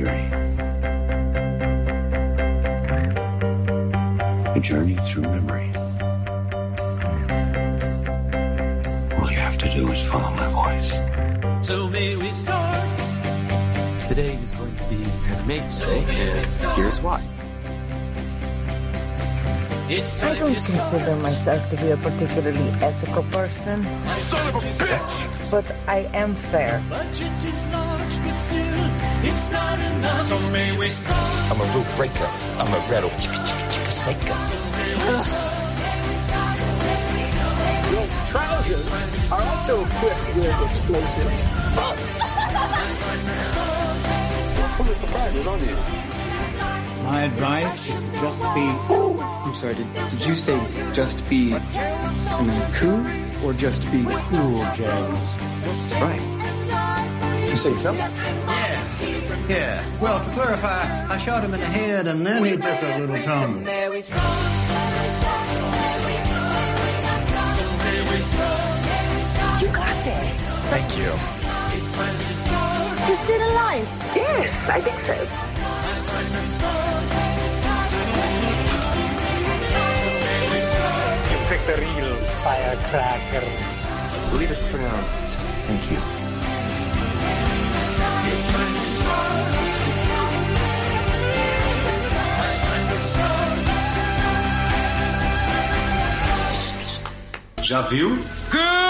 journey. A journey through memory. All you have to do is follow my voice. So may we start? Today is going to be an amazing day, and here's why. It's I don't to start. consider myself to be a particularly ethical person, Son of a bitch! But I am fair. Budget is large, but still, it's not enough. So may we start? I'm a rule breaker. I'm a rattle chicka chicka chicka snaker. Your trousers are also equipped with explosives. Full of surprises, aren't you? My advice is to just be. I'm sorry, did, did you say just be and then cool or just be cool, James? Right. You say Phil? Yeah, yeah. Well, to clarify, I shot him in the head and then he took a little tumble. You got this. Thank you. You're still alive. Yes, I think so. The real firecracker. Believe it's pronounced thank you. Já viu? drunk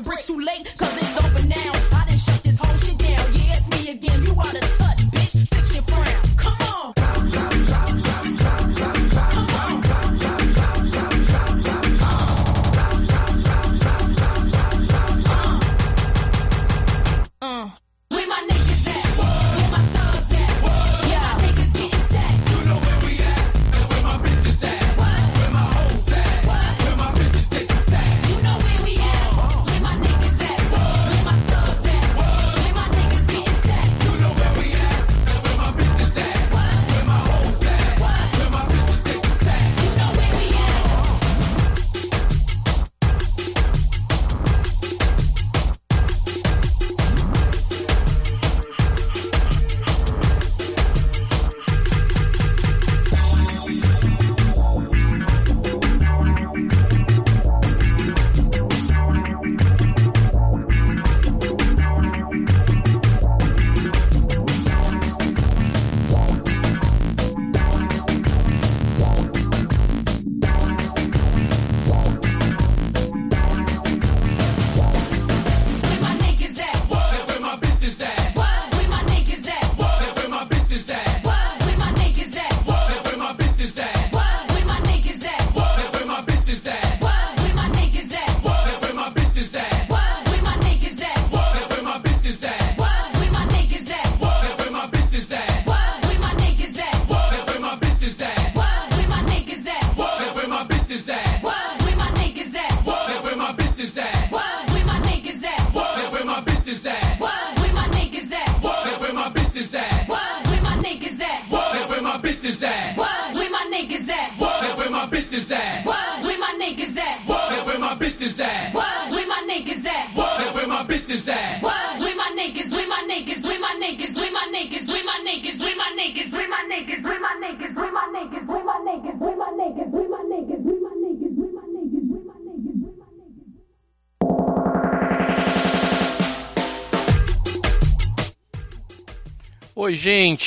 brick too late, cause it's over now.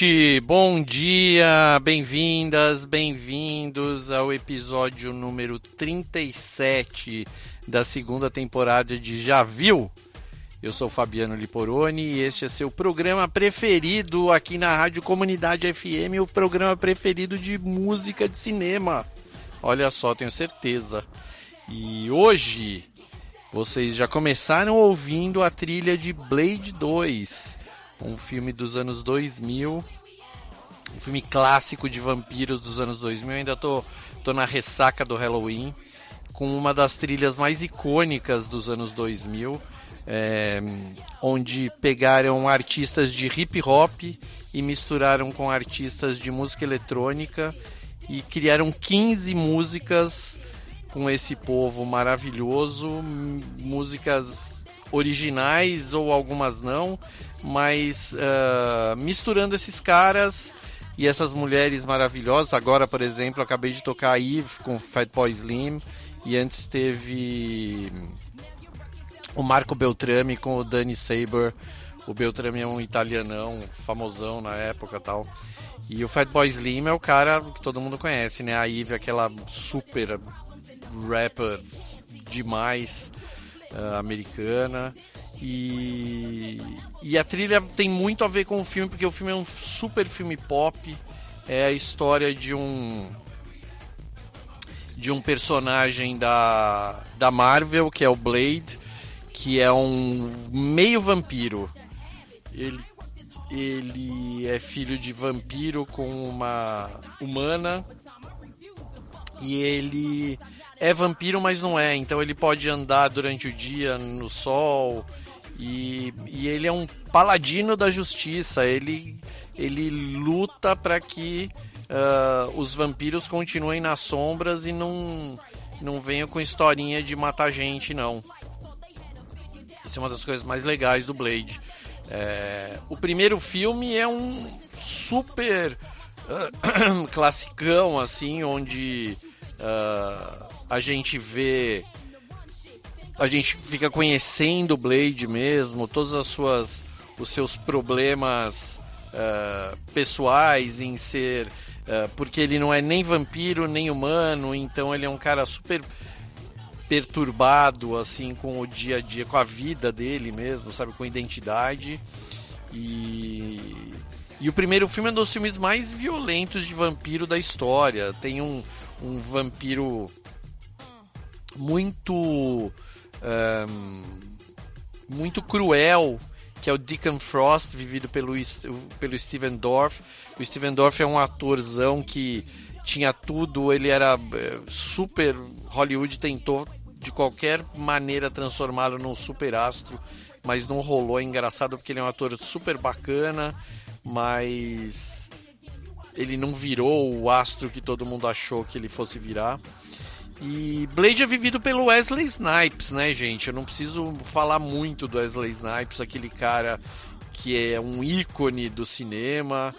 Gente, bom dia, bem-vindas, bem-vindos ao episódio número 37 da segunda temporada de Já Viu? Eu sou Fabiano Liporoni e este é seu programa preferido aqui na Rádio Comunidade FM, o programa preferido de música de cinema. Olha só, tenho certeza. E hoje vocês já começaram ouvindo a trilha de Blade 2 um filme dos anos 2000, um filme clássico de vampiros dos anos 2000. Eu ainda tô, tô na ressaca do Halloween, com uma das trilhas mais icônicas dos anos 2000, é, onde pegaram artistas de hip hop e misturaram com artistas de música eletrônica e criaram 15 músicas com esse povo maravilhoso, músicas originais ou algumas não, mas uh, misturando esses caras e essas mulheres maravilhosas. Agora, por exemplo, acabei de tocar a Eve com Fatboy Slim e antes teve o Marco Beltrame com o Danny Saber. O Beltrame é um italianão, famosão na época tal. E o Fatboy Slim é o cara que todo mundo conhece, né? A Eve, aquela super rapper demais uh, americana. E, e a trilha tem muito a ver com o filme, porque o filme é um super filme pop. É a história de um de um personagem da, da Marvel, que é o Blade, que é um meio vampiro. Ele, ele é filho de vampiro com uma humana. E ele é vampiro, mas não é. Então ele pode andar durante o dia no sol e, e ele é um paladino da justiça. Ele, ele luta para que uh, os vampiros continuem nas sombras e não, não venham com historinha de matar gente, não. Isso é uma das coisas mais legais do Blade. É, o primeiro filme é um super uh, classicão, assim, onde uh, a gente vê a gente fica conhecendo o Blade mesmo, todas as suas os seus problemas uh, pessoais em ser uh, porque ele não é nem vampiro nem humano, então ele é um cara super perturbado assim com o dia a dia, com a vida dele mesmo, sabe, com identidade. E e o primeiro filme é um dos filmes mais violentos de vampiro da história. Tem um, um vampiro muito um, muito cruel, que é o Deacon Frost, vivido pelo, pelo Steven Dorff. O Steven Dorff é um atorzão que tinha tudo, ele era eh, super. Hollywood tentou de qualquer maneira transformá-lo num super astro, mas não rolou. É engraçado porque ele é um ator super bacana, mas ele não virou o astro que todo mundo achou que ele fosse virar. E Blade é vivido pelo Wesley Snipes, né, gente? Eu não preciso falar muito do Wesley Snipes, aquele cara que é um ícone do cinema,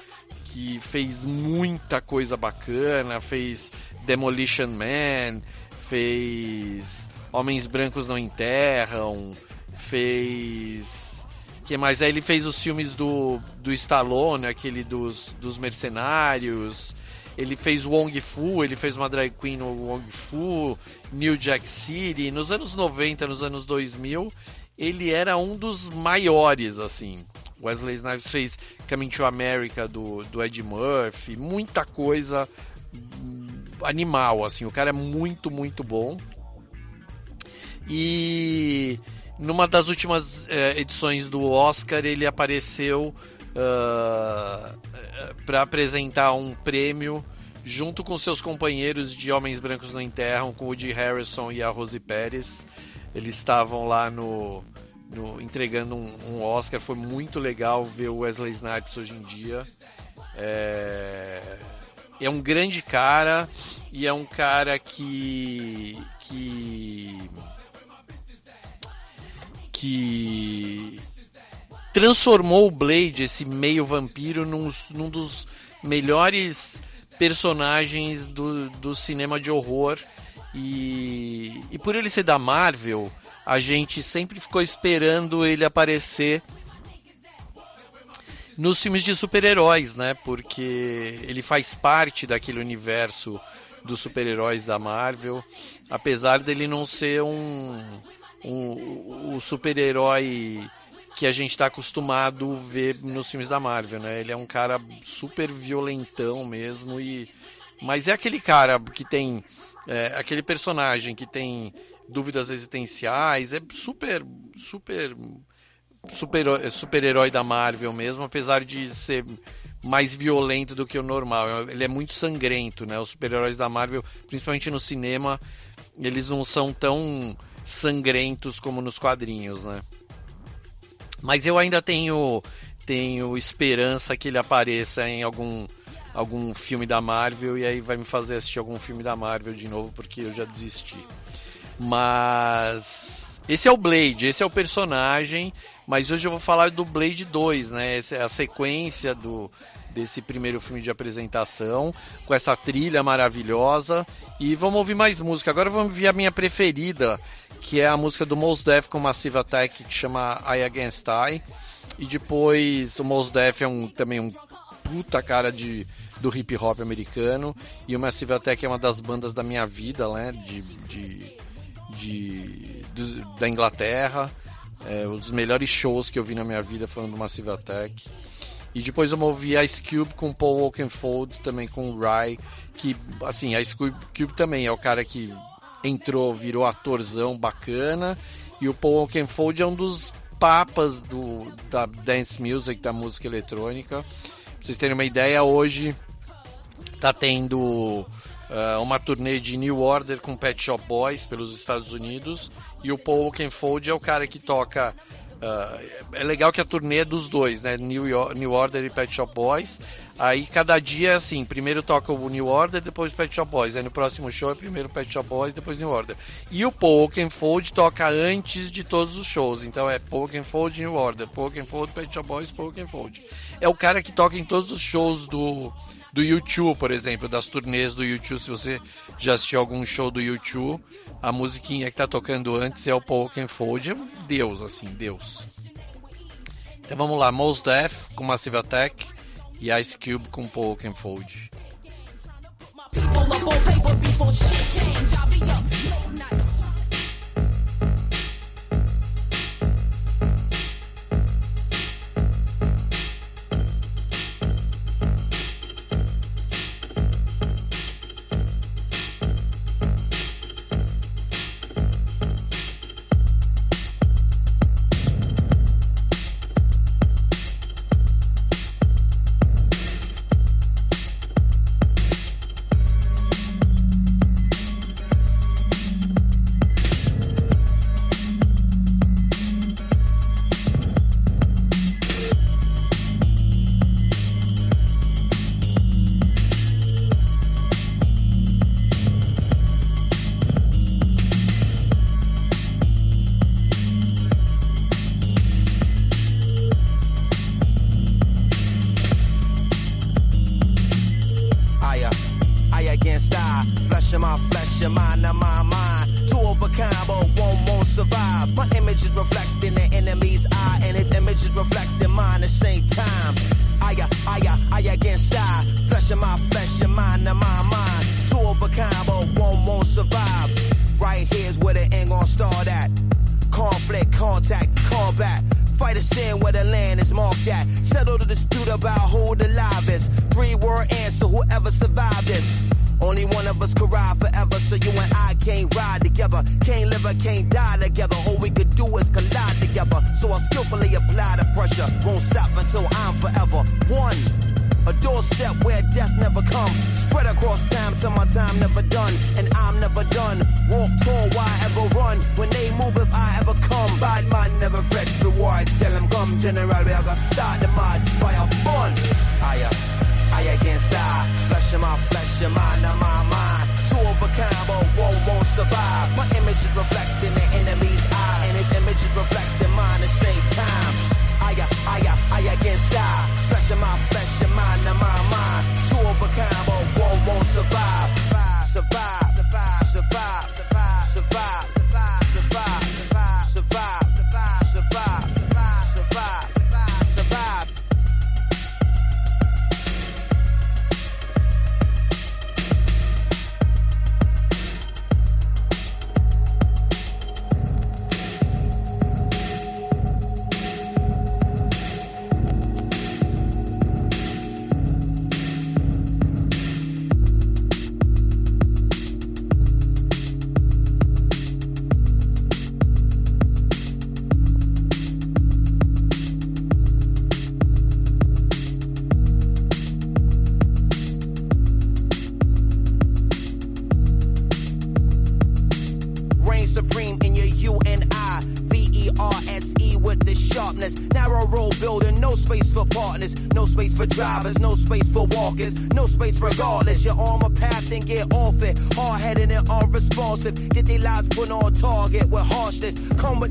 que fez muita coisa bacana, fez Demolition Man, fez Homens Brancos Não Enterram, fez. que mais? Aí ele fez os filmes do, do Stallone, aquele dos, dos mercenários. Ele fez Wong Fu, ele fez uma drag queen no Wong Fu, New Jack City. Nos anos 90, nos anos 2000, ele era um dos maiores, assim. Wesley Snipes fez Coming to America do, do Ed Murphy, muita coisa animal, assim. O cara é muito, muito bom. E numa das últimas eh, edições do Oscar, ele apareceu uh, para apresentar um prêmio junto com seus companheiros de Homens Brancos Não Enterram, com o Woody Harrison e a Rose Pérez. Eles estavam lá no, no entregando um, um, Oscar. Foi muito legal ver o Wesley Snipes hoje em dia. É, é um grande cara e é um cara que que que transformou o Blade, esse meio vampiro, num, num dos melhores personagens do, do cinema de horror. E, e por ele ser da Marvel, a gente sempre ficou esperando ele aparecer nos filmes de super-heróis, né? Porque ele faz parte daquele universo dos super-heróis da Marvel, apesar dele não ser um, um, um super-herói que a gente está acostumado a ver nos filmes da Marvel, né? Ele é um cara super violentão mesmo e mas é aquele cara que tem é, aquele personagem que tem dúvidas existenciais, é super super super super herói da Marvel mesmo, apesar de ser mais violento do que o normal. Ele é muito sangrento, né? Os super-heróis da Marvel, principalmente no cinema, eles não são tão sangrentos como nos quadrinhos, né? Mas eu ainda tenho tenho esperança que ele apareça em algum algum filme da Marvel e aí vai me fazer assistir algum filme da Marvel de novo porque eu já desisti. Mas esse é o Blade, esse é o personagem, mas hoje eu vou falar do Blade 2, né? Essa é a sequência do desse primeiro filme de apresentação, com essa trilha maravilhosa. E vamos ouvir mais música. Agora vamos ouvir a minha preferida, que é a música do Mos Def com Massive Attack, que chama I Against I. E depois o Mos Def é um, também um puta cara de, do hip hop americano. E o Massive Attack é uma das bandas da minha vida, né? De, de, de, da Inglaterra. É, um dos melhores shows que eu vi na minha vida foram do Massive Attack. E depois eu ouvi Ice Cube com Paul Oakenfold, também com o Rye, que, assim, Ice Cube também é o cara que entrou, virou atorzão bacana, e o Paul Oakenfold é um dos papas do, da dance music, da música eletrônica. Pra vocês terem uma ideia, hoje tá tendo uh, uma turnê de New Order com Pet Shop Boys pelos Estados Unidos, e o Paul Oakenfold é o cara que toca Uh, é legal que a turnê é dos dois, né? New, New Order e Pet Shop Boys. Aí cada dia é assim: primeiro toca o New Order, depois o Pet Shop Boys. Aí no próximo show é primeiro Pet Shop Boys, depois New Order. E o Pokenfold toca antes de todos os shows. Então é Pokenfold New Order, Pokenfold Pet Shop Boys, Pokenfold. É o cara que toca em todos os shows do, do YouTube, por exemplo, das turnês do YouTube. Se você já assistiu algum show do YouTube a musiquinha que tá tocando antes é o Pokémon é um deus, assim, deus. Então vamos lá, Mos Def com Massive Attack e Ice Cube com Pokémon Fold. supreme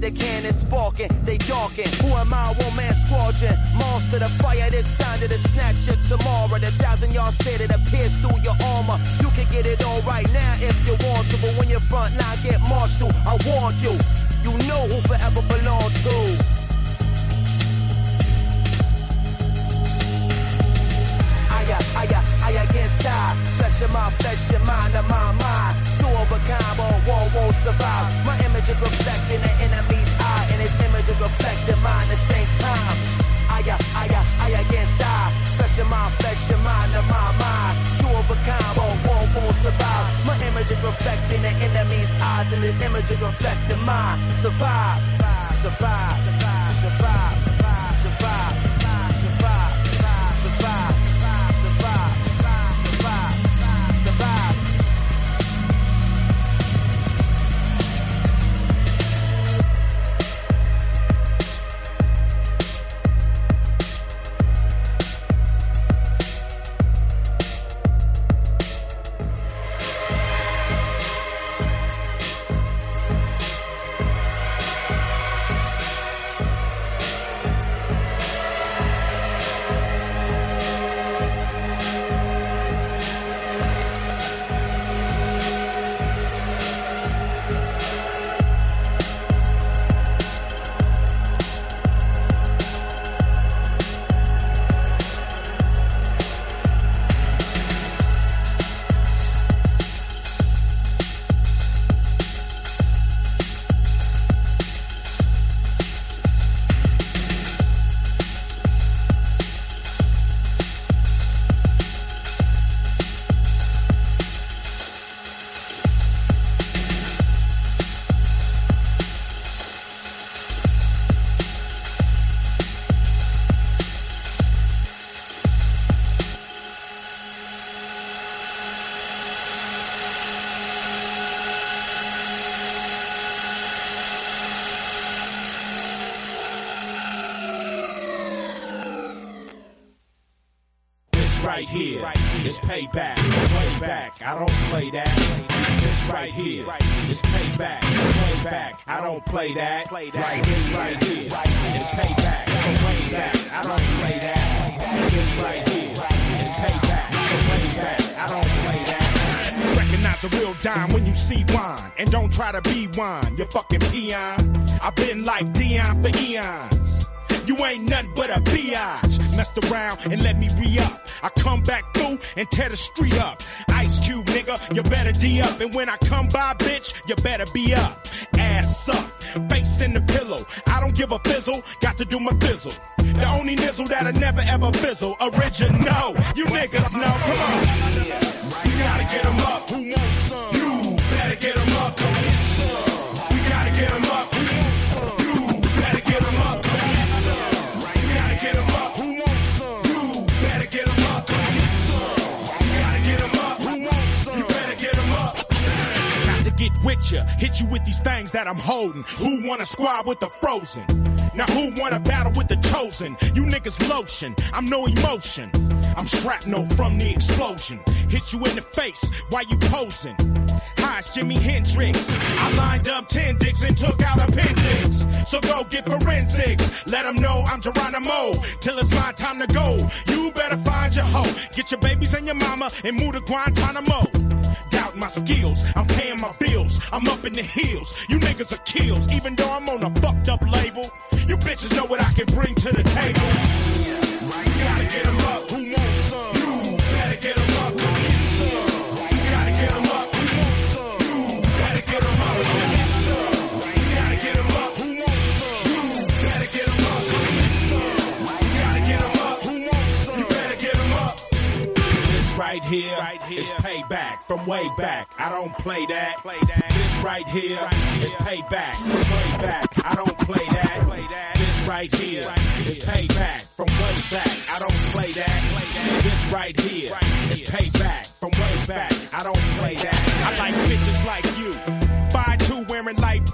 with the cannon sparking, they darken. Who am I? One man squadron. Monster the fire this time to the snatch you tomorrow. The thousand yard stare survive, with ya, hit you with these things that I'm holding. Who wanna squad with the frozen? Now who wanna battle with the chosen? You niggas lotion, I'm no emotion. I'm shrapnel from the explosion. Hit you in the face while you posing. It's Jimi Hendrix. I lined up 10 dicks and took out appendix. So go get forensics. Let them know I'm Geronimo. Till it's my time to go. You better find your hoe. Get your babies and your mama and move to Guantanamo. Doubt my skills. I'm paying my bills. I'm up in the hills. You niggas are kills. Even though I'm on a fucked up label. You bitches know what I can bring to the table. Gotta get 'em up. This right here is payback from way back. I don't play that. This right here is payback from way back. I don't play that. Play that. This right here here is payback from way back. I don't play that. Play that. This right here here is payback from way back. I don't play that. I like bitches like you. Five two wearing light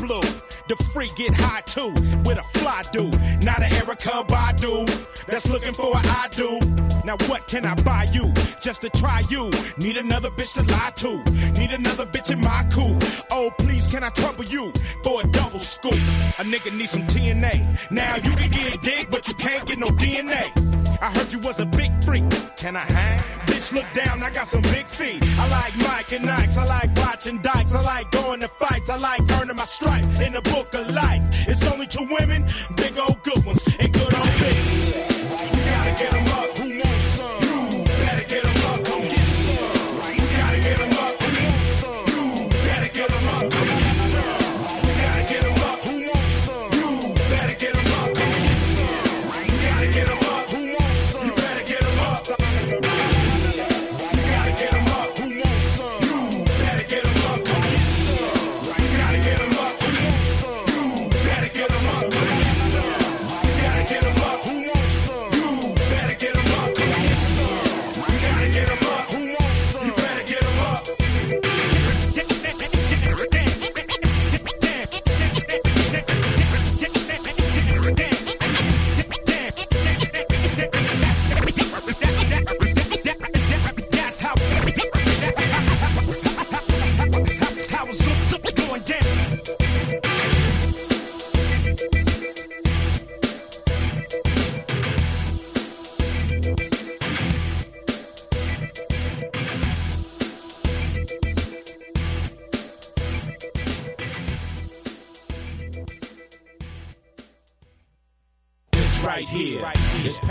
The freak get high too with a fly dude, not an Erica Badu that's looking for an I do. Now what can I buy you just to try you? Need another bitch to lie to. Need another bitch in my cool. Oh please, can I trouble you for a double scoop? A nigga need some TNA. Now you can get dick, but you can't get no DNA. I heard you was a big freak. Can I hang? Bitch, look down, I got some big feet. I like Mike and Nikes, I like watching dykes, I like going to fights, I like earning my stripes in the book of life. It's only two women, big old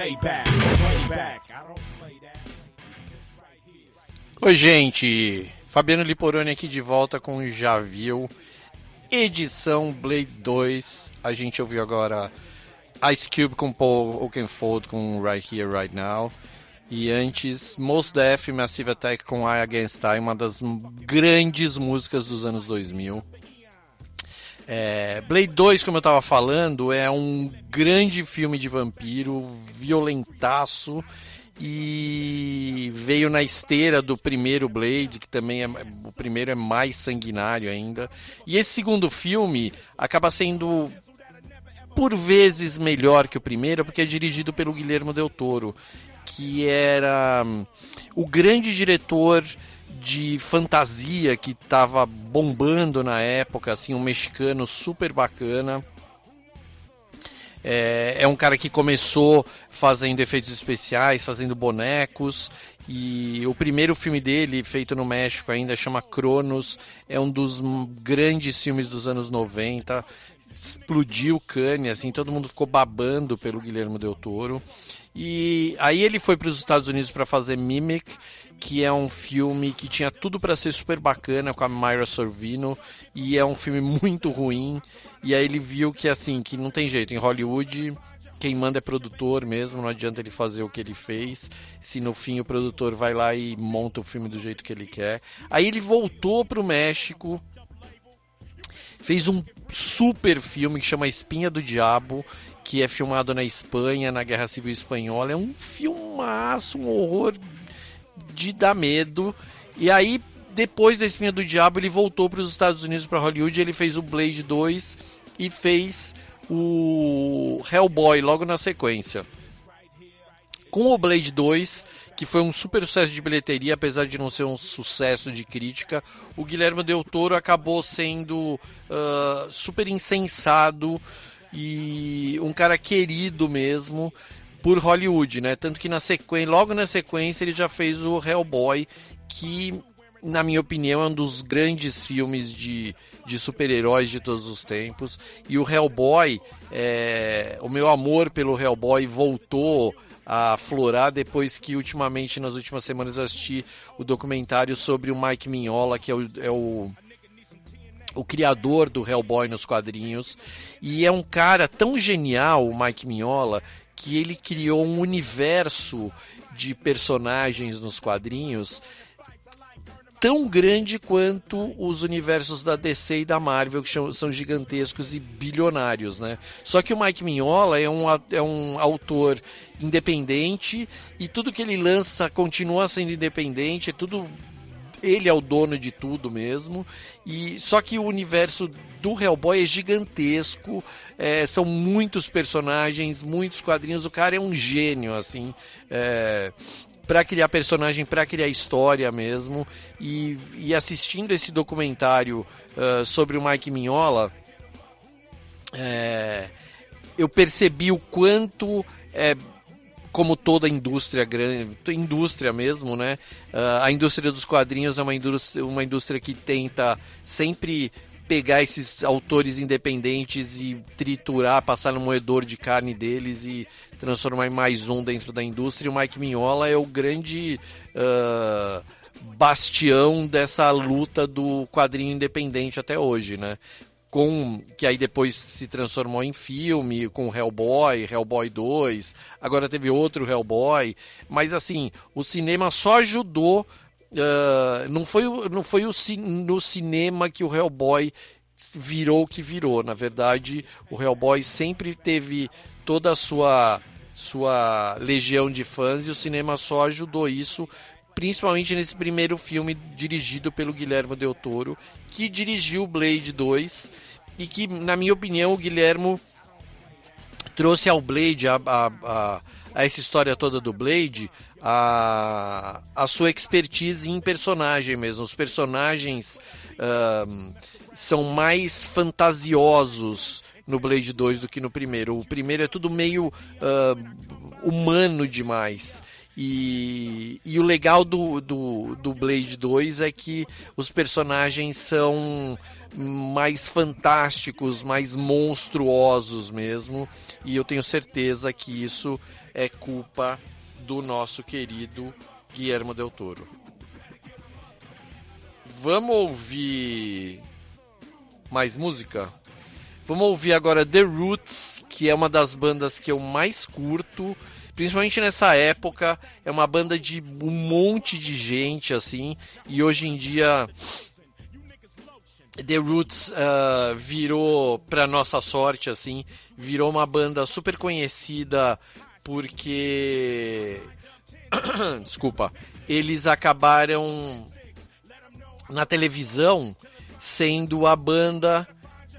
I don't play that. Oi, gente. Fabiano Liporoni aqui de volta com Já Viu. Edição Blade 2. A gente ouviu agora Ice Cube com Paul Oakenfold com Right Here, Right Now. E antes, Most Def Massive Attack com I Against I, uma das grandes músicas dos anos 2000. É, Blade 2, como eu estava falando, é um grande filme de vampiro, violentaço e veio na esteira do primeiro Blade, que também é o primeiro é mais sanguinário ainda. E esse segundo filme acaba sendo por vezes melhor que o primeiro, porque é dirigido pelo Guilherme Del Toro, que era hum, o grande diretor de fantasia que estava bombando na época, assim, um mexicano super bacana. É, é um cara que começou fazendo efeitos especiais, fazendo bonecos. E o primeiro filme dele, feito no México ainda, chama Cronos. É um dos grandes filmes dos anos 90. Explodiu Cannes, assim, todo mundo ficou babando pelo Guilherme Del Toro. E aí ele foi para os Estados Unidos para fazer Mimic, que é um filme que tinha tudo para ser super bacana com a Myra Sorvino e é um filme muito ruim. E aí ele viu que assim, que não tem jeito em Hollywood, quem manda é produtor mesmo, não adianta ele fazer o que ele fez, se no fim o produtor vai lá e monta o filme do jeito que ele quer. Aí ele voltou pro México, fez um super filme que chama Espinha do Diabo, que é filmado na Espanha, na Guerra Civil Espanhola. É um filmaço, um horror de dar medo. E aí, depois da Espinha do Diabo, ele voltou para os Estados Unidos, para Hollywood. Ele fez o Blade 2 e fez o Hellboy logo na sequência. Com o Blade 2, que foi um super sucesso de bilheteria, apesar de não ser um sucesso de crítica, o Guilherme Del Toro acabou sendo uh, super insensado e um cara querido mesmo por Hollywood, né? Tanto que na sequência, logo na sequência ele já fez o Hellboy, que na minha opinião é um dos grandes filmes de, de super-heróis de todos os tempos. E o Hellboy, é, o meu amor pelo Hellboy voltou a florar depois que ultimamente nas últimas semanas eu assisti o documentário sobre o Mike Mignola, que é o, é o o criador do Hellboy nos quadrinhos. E é um cara tão genial, o Mike Mignola, que ele criou um universo de personagens nos quadrinhos tão grande quanto os universos da DC e da Marvel, que são gigantescos e bilionários, né? Só que o Mike Mignola é um, é um autor independente e tudo que ele lança continua sendo independente, é tudo ele é o dono de tudo mesmo. E só que o universo do Hellboy é gigantesco, é, são muitos personagens, muitos quadrinhos. O cara é um gênio, assim. É, para criar personagem, para criar história mesmo. E, e assistindo esse documentário uh, sobre o Mike Mignola, é, eu percebi o quanto é, como toda indústria grande, indústria mesmo, né? Uh, a indústria dos quadrinhos é uma indústria, uma indústria que tenta sempre pegar esses autores independentes e triturar, passar no moedor de carne deles e transformar em mais um dentro da indústria. E o Mike Mignola é o grande uh, bastião dessa luta do quadrinho independente até hoje, né? Com que aí depois se transformou em filme, com Hellboy, Hellboy 2, agora teve outro Hellboy, mas assim, o cinema só ajudou, uh, não foi, não foi o, no cinema que o Hellboy virou o que virou, na verdade o Hellboy sempre teve toda a sua, sua legião de fãs e o cinema só ajudou isso principalmente nesse primeiro filme dirigido pelo Guilherme Del Toro, que dirigiu Blade 2 e que, na minha opinião, o Guilherme trouxe ao Blade, a, a, a, a essa história toda do Blade, a, a sua expertise em personagem mesmo. Os personagens são mais fantasiosos no Blade 2 do que no primeiro. O primeiro é tudo meio uh, humano demais. E, e o legal do, do, do Blade 2 é que os personagens são mais fantásticos, mais monstruosos mesmo. E eu tenho certeza que isso é culpa do nosso querido Guillermo del Toro. Vamos ouvir mais música? Vamos ouvir agora The Roots, que é uma das bandas que eu mais curto principalmente nessa época, é uma banda de um monte de gente, assim, e hoje em dia The Roots uh, virou, para nossa sorte, assim, virou uma banda super conhecida porque. Desculpa. Eles acabaram na televisão sendo a banda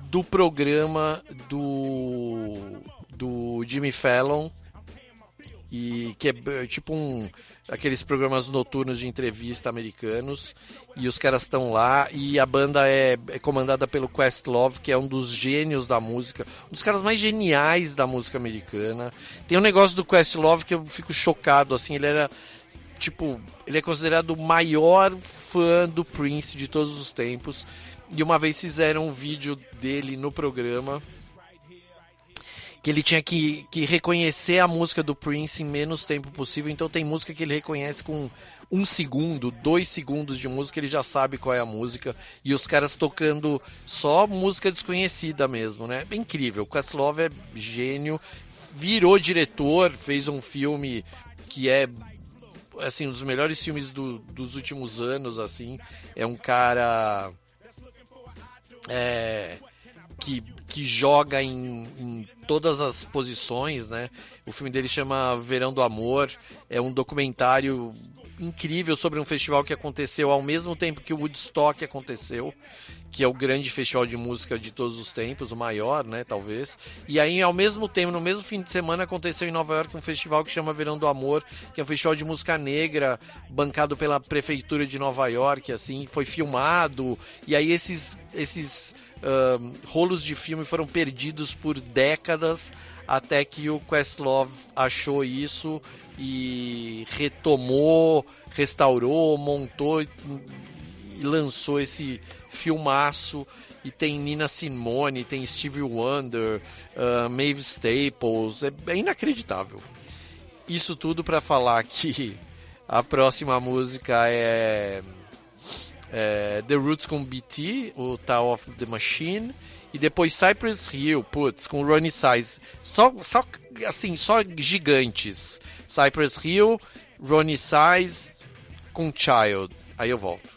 do programa do, do Jimmy Fallon e que é tipo um aqueles programas noturnos de entrevista americanos e os caras estão lá e a banda é, é, comandada pelo Questlove que é um dos gênios da música um dos caras mais geniais da música americana. Tem um negócio do Questlove que eu fico chocado assim ele era tipo ele é considerado o maior fã do Prince de todos os tempos e uma vez fizeram um vídeo dele no programa que ele tinha que, que reconhecer a música do Prince em menos tempo possível. Então tem música que ele reconhece com um segundo, dois segundos de música, ele já sabe qual é a música. E os caras tocando só música desconhecida mesmo, né? É incrível. O Questlove é gênio, virou diretor, fez um filme que é assim um dos melhores filmes do, dos últimos anos. Assim, é um cara é, que, que joga em, em, todas as posições, né? O filme dele chama Verão do Amor, é um documentário incrível sobre um festival que aconteceu ao mesmo tempo que o Woodstock aconteceu, que é o grande festival de música de todos os tempos, o maior, né, talvez. E aí, ao mesmo tempo, no mesmo fim de semana, aconteceu em Nova York um festival que chama Verão do Amor, que é um festival de música negra, bancado pela prefeitura de Nova York, assim, foi filmado. E aí esses esses uh, rolos de filme foram perdidos por décadas até que o Questlove achou isso e retomou, restaurou, montou e lançou esse filmaço. E tem Nina Simone, tem Stevie Wonder, uh, Maeve Staples, é, é inacreditável. Isso tudo para falar que a próxima música é é, The Roots com BT, o Tower of the Machine, e depois Cypress Hill, putz, com Ronnie Size. Só, só, assim, só gigantes. Cypress Hill, Ronnie Size com Child. Aí eu volto.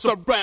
surrender.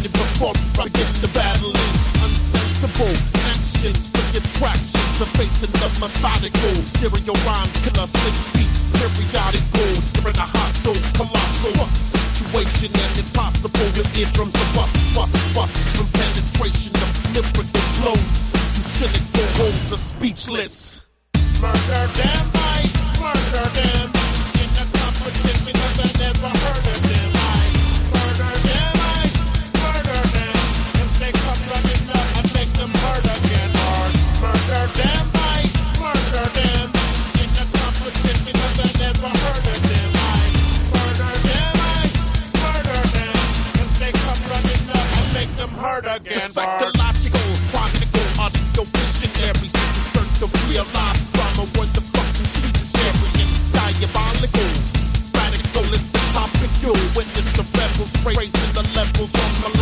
Warning before I begin the battling. Unsensible actions of your tractions are facing the methodical. Serial rhyme killer, slick beats, periodical. You're in a hostile, colossal situation and it's possible your eardrums are bust, bust, bust from penetration of lyrical blows. You cynical holes are speechless. Murder them, I murder them. In the competition, I never heard of them. The psychological, chronicle, audio visionary, search to realize drama where the fucking season scary and diabolical. Radical is the topic you witness the rebels raising the levels on melodical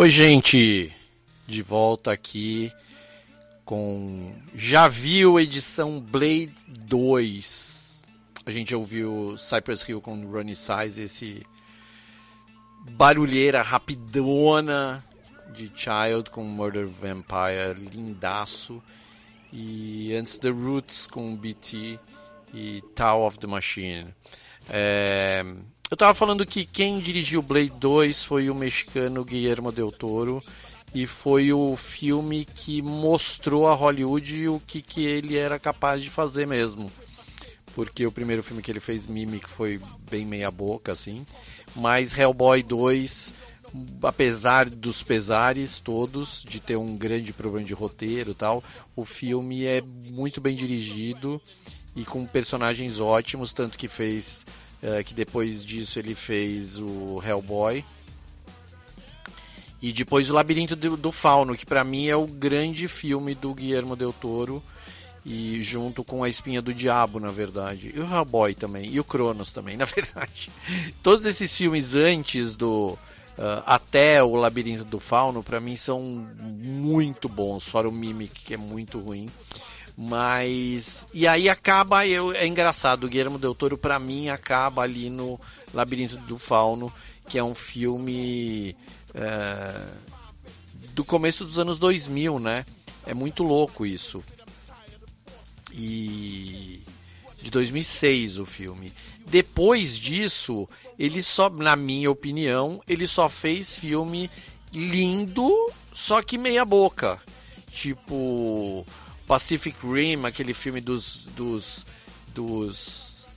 Oi, gente, de volta aqui com Já viu edição Blade 2. A gente ouviu Cypress Hill com Ronnie Size, esse barulheira rapidona de Child com Murder Vampire, lindaço. E antes The Roots com BT e Tower of the Machine. É, eu tava falando que quem dirigiu Blade 2 foi o mexicano Guillermo del Toro e foi o filme que mostrou a Hollywood o que, que ele era capaz de fazer mesmo. Porque o primeiro filme que ele fez, Mimic, foi bem meia boca, assim. Mas Hellboy 2, apesar dos pesares todos, de ter um grande problema de roteiro e tal, o filme é muito bem dirigido e com personagens ótimos, tanto que fez Uh, que depois disso ele fez o Hellboy. E depois o Labirinto do, do Fauno, que para mim é o grande filme do Guillermo del Toro. E junto com A Espinha do Diabo, na verdade. E o Hellboy também. E o Cronos também, na verdade. Todos esses filmes antes do uh, até o Labirinto do Fauno, para mim são muito bons, fora o Mimic, que é muito ruim. Mas. E aí acaba. Eu, é engraçado, o Guilherme Del Toro, para mim, acaba ali no Labirinto do Fauno, que é um filme. É, do começo dos anos 2000, né? É muito louco isso. E. De 2006 o filme. Depois disso, ele só, na minha opinião, ele só fez filme lindo, só que meia boca. Tipo Pacific Rim, aquele filme dos dos dos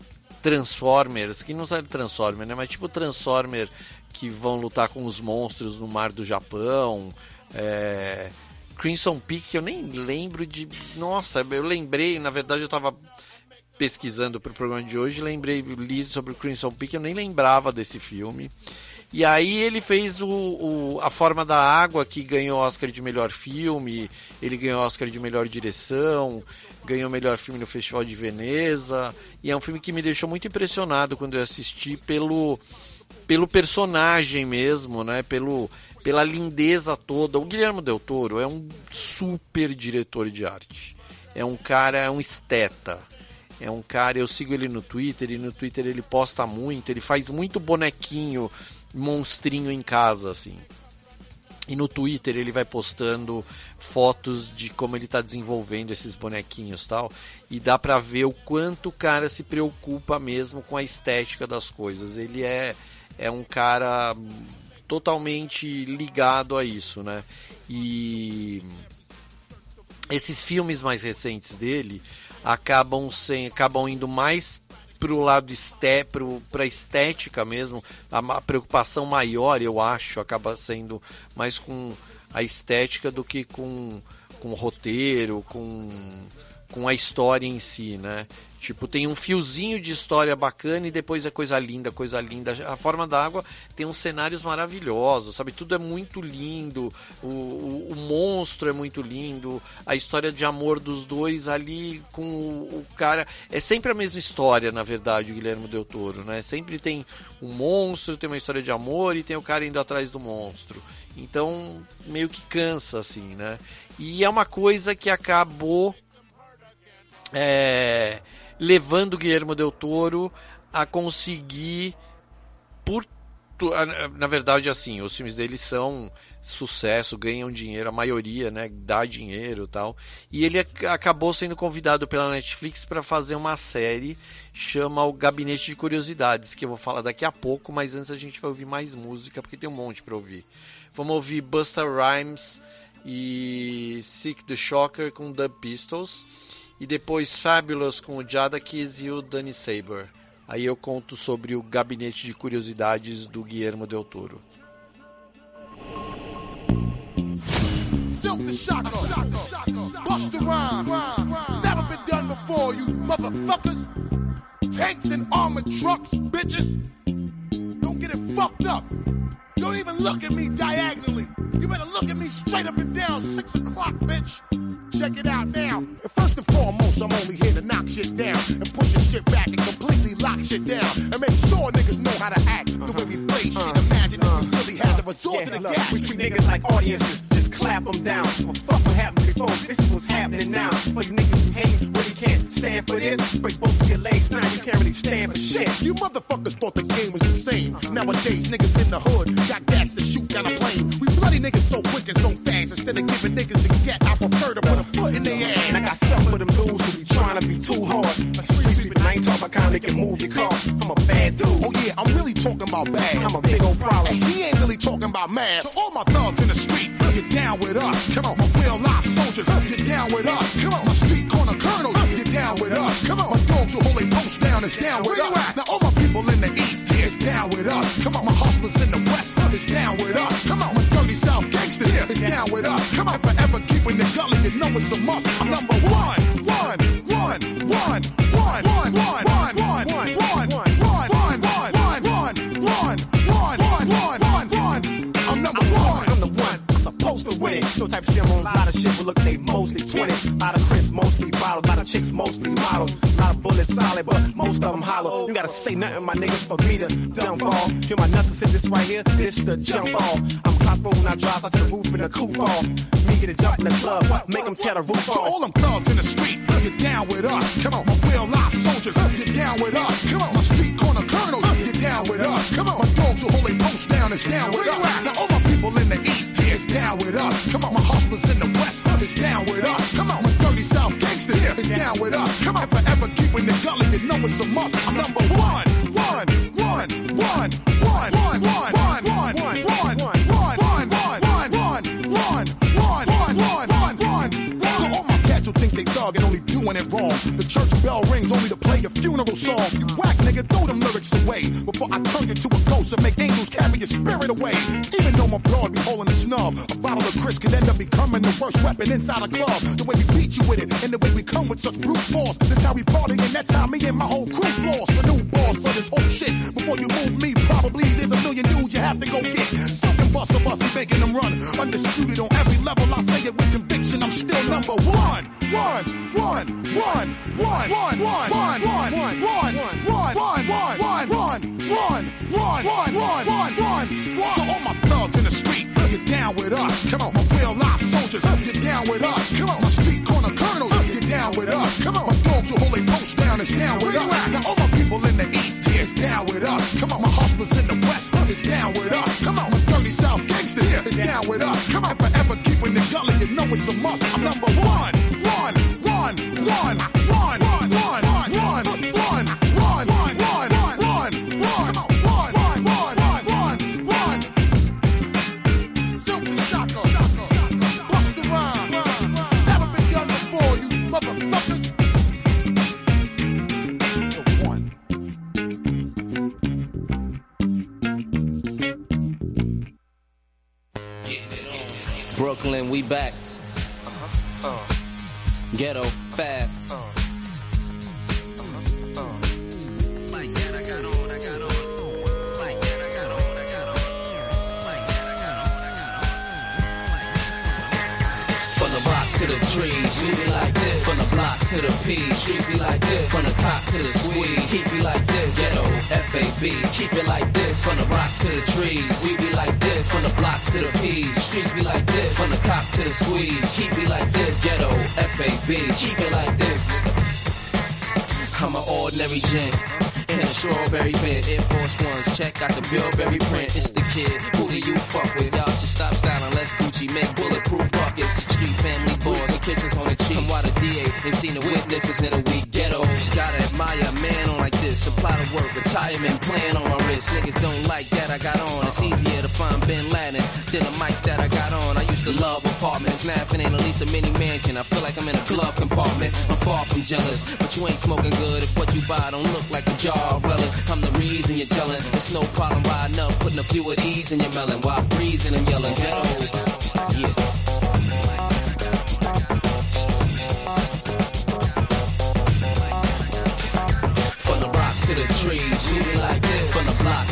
Transformers, que não sabe Transformer, né? Mas tipo Transformer que vão lutar com os monstros no mar do Japão. É... Crimson Peak, eu nem lembro de. Nossa, eu lembrei, na verdade eu estava pesquisando para o programa de hoje, lembrei, li sobre o Crimson Peak, eu nem lembrava desse filme. E aí ele fez o, o, A Forma da Água, que ganhou Oscar de melhor filme, ele ganhou Oscar de melhor direção, ganhou melhor filme no Festival de Veneza. E é um filme que me deixou muito impressionado quando eu assisti pelo, pelo personagem mesmo, né? Pelo, pela lindeza toda. O Guilherme Del Toro é um super diretor de arte. É um cara, é um esteta. É um cara, eu sigo ele no Twitter e no Twitter ele posta muito, ele faz muito bonequinho monstrinho em casa, assim. E no Twitter ele vai postando fotos de como ele está desenvolvendo esses bonequinhos tal. E dá pra ver o quanto o cara se preocupa mesmo com a estética das coisas. Ele é, é um cara totalmente ligado a isso, né? E esses filmes mais recentes dele acabam sem, acabam indo mais pro lado esté, pro, pra estética mesmo, a, a preocupação maior, eu acho, acaba sendo mais com a estética do que com, com o roteiro, com, com a história em si, né? Tipo, tem um fiozinho de história bacana e depois é coisa linda, coisa linda. A forma da água tem uns cenários maravilhosos, sabe? Tudo é muito lindo. O, o, o monstro é muito lindo. A história de amor dos dois ali com o, o, cara. É sempre a mesma história, na verdade, o Guilherme Del Toro, né? Sempre tem um monstro, tem uma história de amor e tem o cara indo atrás do monstro. Então, meio que cansa, assim, né? E é uma coisa que acabou. É, levando Guilherme Del Toro a conseguir por na verdade assim os filmes dele são sucesso ganham dinheiro a maioria né dá dinheiro tal. E ele acabou sendo convidado pela Netflix para fazer uma série chama o Gabinete de Curiosidades que eu vou falar daqui a pouco mas antes a gente vai ouvir mais música porque tem um monte para ouvir. Vamos ouvir Busta Rhymes e Sick the Shocker com The Pistols e depois Fabulous com o Jadakiss e o Danny Saber. Aí eu conto sobre o gabinete de curiosidades do Guillermo del Toro. Tanks and armored trucks, bitches. Don't get it fucked up. Don't even look at me diagonally. You better look at me straight up and down, six o'clock, bitch. Check it out now. First and foremost, I'm only here to knock shit down and push your shit back and completely lock shit down and make sure niggas know how to act the way we play shit. Uh-huh. Imagine if we really had to resort yeah, to the look. We treat niggas like audiences, just clap them down. Well, fuck what happened before, this is what's happening now. For you niggas who hate, really can't stand for this, break both of your legs, now you can't really stand for shit. You motherfuckers thought the game was the same. Nowadays, niggas in the hood got gats to shoot down a plane. We bloody niggas so quick and so fast, instead of giving niggas the get, I prefer to put a foot in their ass. And I got some for them dudes who be trying to be too hard. Street sweeping, I ain't talking about kind that can move your car. I'm a bad dude. Oh yeah, I'm really talking about bad. I'm a big old problem. And he ain't really talking about mad. So all my thugs in the street, get down with us. Come on, my real life soldiers, get down with us. Come on, my street corner colonels, down with us. Come on, my dogs will hold their posts down. It's down with us. Now all my people in the east, yeah, it's down with us. Come on, my hustlers in the west, it's down with us. Come on, my dirty south gangster, yeah, it's down with us. Come on, forever keeping the gully, you know it's a must. I'm number one, one, one, one, one, one, one. one. No type of shit, on a lot of shit, but look, they mostly 20. Lot of Chris, mostly bottles. Lot of chicks, mostly models. Lot of bullets solid, but most of them hollow. You gotta say nothing, my niggas, for me to dump off. Hear my nuts, cause this right here, this the jump off. I'm Cosmo when I drive out to the roof in a coupe off. Me get a jump in the club, make them tear the roof To off. all them thugs in the street, you're down with us. Come on, my real life soldiers, you're down with us. Come on, my street corner colonels, you're down with us. Come on, my dogs who hold their post down is down with us. Now all my people in the east is down with us. Come on, my hustlers in the west is down with us. Come on, my dirty south gangster here is down with us. Come on, forever keeping the gully, you know it's a must. I'm number one, one, one, one, one, one, one, one, one, one, doing it wrong. The church bell rings only to play a funeral song. You whack nigga, throw them lyrics away before I turn you to a ghost and make angels carry your spirit away. Even though my broad be holding a snub, a bottle of Chris could end up becoming the worst weapon inside a club. The way we beat you with it and the way we come with such brute force. This how we party and that's how me and my whole crew floss. The new boss for this whole shit. Before you move me, probably there's a million dudes you have to go get. Something bust of us, we making them run. Undisputed on every level, I say it with conviction. I'm still number one, one, one, one, one, one, one, one, one, one, one, one, one, one, one, one, one, one, one, one, one, one. To all my thugs in the street, you're down with us. Come on, my real life soldiers, you're down with us. Come on, my street corner colonels, you're down with us. Come on, my dogs who hold their post down is down with us. Now all my people in the east is down with us. Come on, my hustlers in the west is down with us. Come on, my dirty south gangster here is down with us. Come on, forever keeping the gully, you know it's a must. I'm number one, one, one, one, one, one, one, one, one, one, one, one, one, one, one, one, one, ghetto fab. Uh, From the to the trees blocks to the P's, streets be like this. From the cop to the squeeze, keep it like this. Ghetto, FAB, keep it like this. From the rocks to the trees, we be like this. From the blocks to the P's, streets be like this. From the cop to the squeeze, keep it like this. Ghetto, FAB, keep it like this. I'm an ordinary gent. In a strawberry bed, Air Force Ones, check out the Burberry print. It's the kid, who do you fuck with? Y'all should stop styling, less Gucci, make bulletproof buckets. Street family boys, kisses on the cheek. DA, ain't seen the witnesses in a week. Ghetto, gotta admire a man on like this. Supply to work, retirement plan on my wrist. Niggas don't like that I got on. It's easier to find Bin Laden than the mics that I got on. I used to love apartments, snapping in at least a mini mansion. I feel like I'm in a glove compartment. I'm far from jealous, but you ain't smoking good if what you buy don't look like a jar of relish. I'm the reason you're telling. It's no problem riding up, putting a few of these in your melon while breezing and yelling. Ghetto, yeah.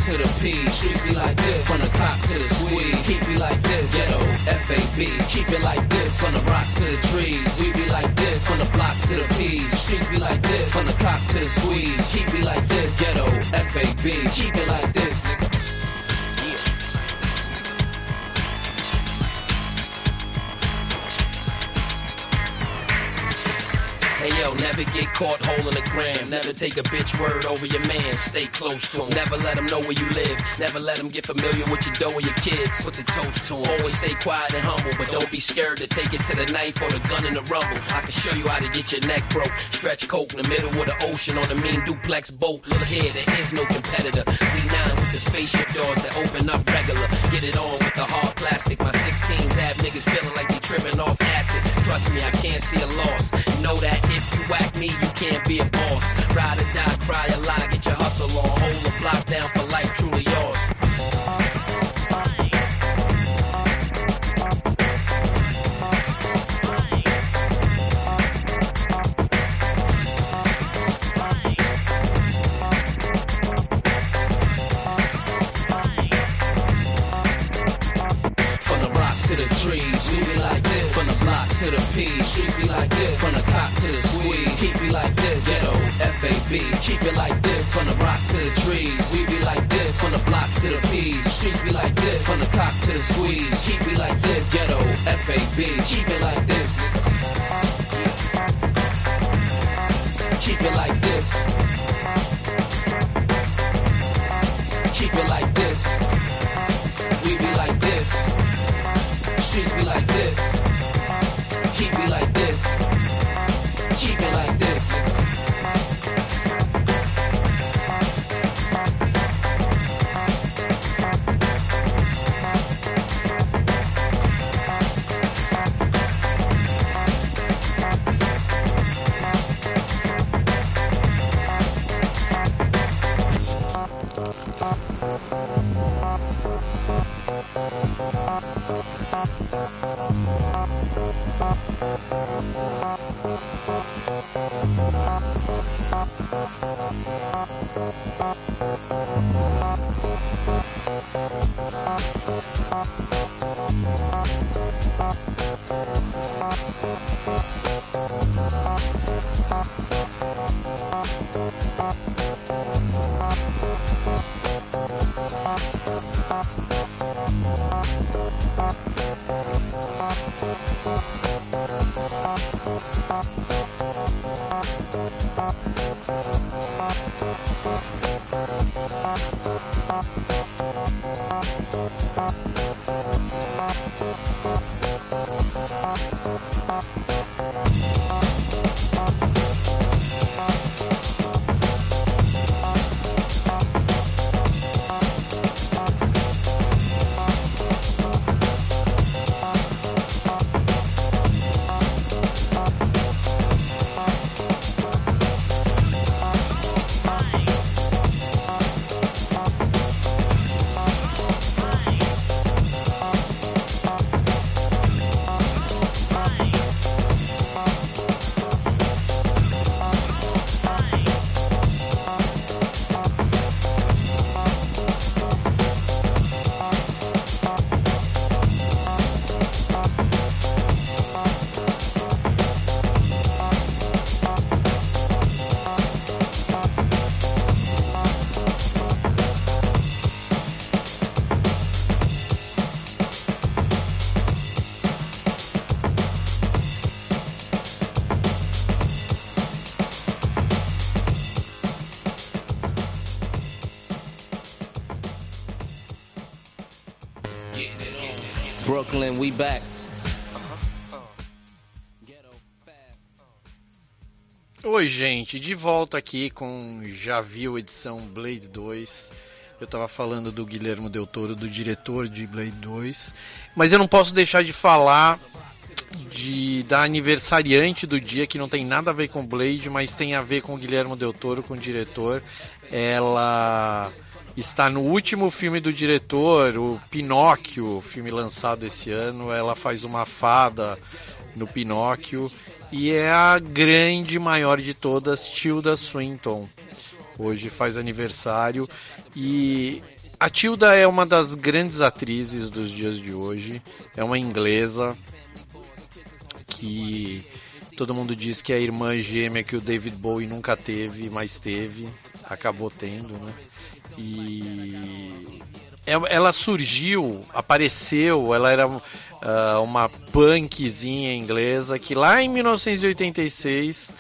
To the P's, streets be like this. From the cop to the squeeze, keep it like this. Ghetto, FAB, keep it like this. From the rocks to the trees, we be like this. From the blocks to the P's, streets be like this. From the cop to the squeeze, keep it like this. Ghetto, FAB, keep it like this. Never get caught holding a gram. Never take a bitch word over your man. Stay close to him. Never let him know where you live. Never let him get familiar with your dough or your kids. Put the toast to him. Always stay quiet and humble, but don't be scared to take it to the knife or the gun in the rumble. I can show you how to get your neck broke. Stretch coke in the middle of the ocean on a mean duplex boat. Little here, there is no competitor. Z9 with the spaceship doors that open up regular. Get it on with the hard plastic. My 16s have niggas feeling like tripping off acid. Trust me, I can't see a loss. Know that if you whack me, you can't be a boss. Ride or die, cry a lie, get your hustle on. Hold the block down for life, truly yours. FAB. Keep it like this, from the rocks to the trees. We be like this, from the blocks to the P's. Streets be like this, from the cop to the squeeze. Keep me like this, ghetto FAB. Keep it like this. Brooklyn, we back. Oi, gente, de volta aqui com Já Viu edição Blade 2. Eu tava falando do Guilherme Del Toro, do diretor de Blade 2, mas eu não posso deixar de falar de da aniversariante do dia que não tem nada a ver com Blade, mas tem a ver com o Guilherme Del Toro, com o diretor. Ela está no último filme do diretor, o Pinóquio, filme lançado esse ano. Ela faz uma fada no Pinóquio e é a grande maior de todas, Tilda Swinton. Hoje faz aniversário e a Tilda é uma das grandes atrizes dos dias de hoje. É uma inglesa que todo mundo diz que é a irmã gêmea que o David Bowie nunca teve, mas teve, acabou tendo, né? E ela surgiu, apareceu, ela era uh, uma punkzinha inglesa que lá em 1986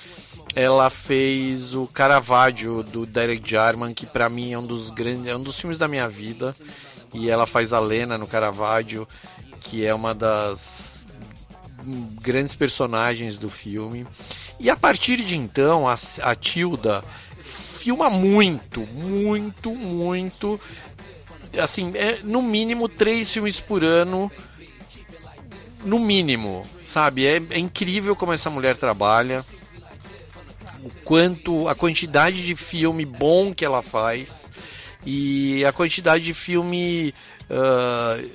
ela fez o Caravaggio do Derek Jarman, que para mim é um dos grandes, é um dos filmes da minha vida. E ela faz a Lena no Caravaggio, que é uma das grandes personagens do filme. E a partir de então, a, a Tilda filma muito, muito, muito. Assim, é, no mínimo três filmes por ano. No mínimo, sabe? É, é incrível como essa mulher trabalha. O quanto, a quantidade de filme bom que ela faz e a quantidade de filme uh,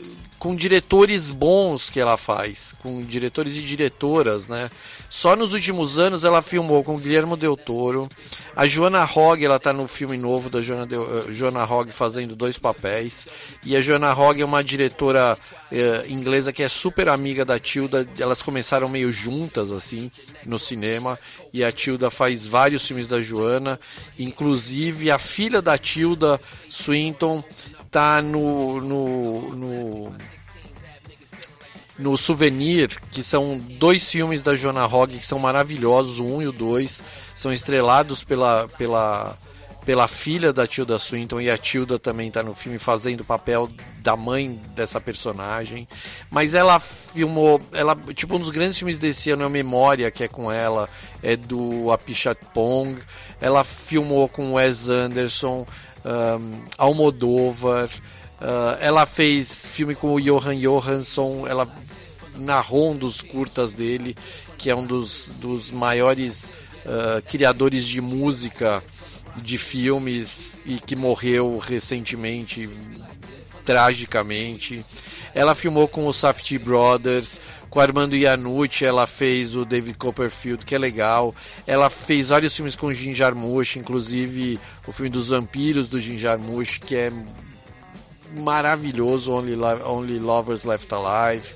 com diretores bons que ela faz, com diretores e diretoras, né? Só nos últimos anos ela filmou com Guilherme Del Toro, a Joana Hogg, ela tá no filme novo da Joana, Del, uh, Joana Hogg fazendo dois papéis, e a Joana Hogg é uma diretora uh, inglesa que é super amiga da Tilda, elas começaram meio juntas assim no cinema, e a Tilda faz vários filmes da Joana, inclusive a filha da Tilda, Swinton, tá no, no, no, no Souvenir, que são dois filmes da Joana Hogg que são maravilhosos, o 1 um e o 2, são estrelados pela, pela, pela filha da Tilda Swinton e a Tilda também está no filme fazendo o papel da mãe dessa personagem. Mas ela filmou, ela tipo um dos grandes filmes desse ano é Memória, que é com ela, é do Apichat Pong. Ela filmou com Wes Anderson, um, Almodóvar. Uh, ela fez filme com o Johan Johansson, ela narrou um dos curtas dele, que é um dos, dos maiores uh, criadores de música de filmes e que morreu recentemente, tragicamente. Ela filmou com os Safety Brothers, com Armando Iannucci, ela fez o David Copperfield, que é legal. Ela fez vários filmes com Jim Jarmusch, inclusive o filme dos vampiros do Jim Jarmusch, que é maravilhoso, Only, Only Lovers Left Alive.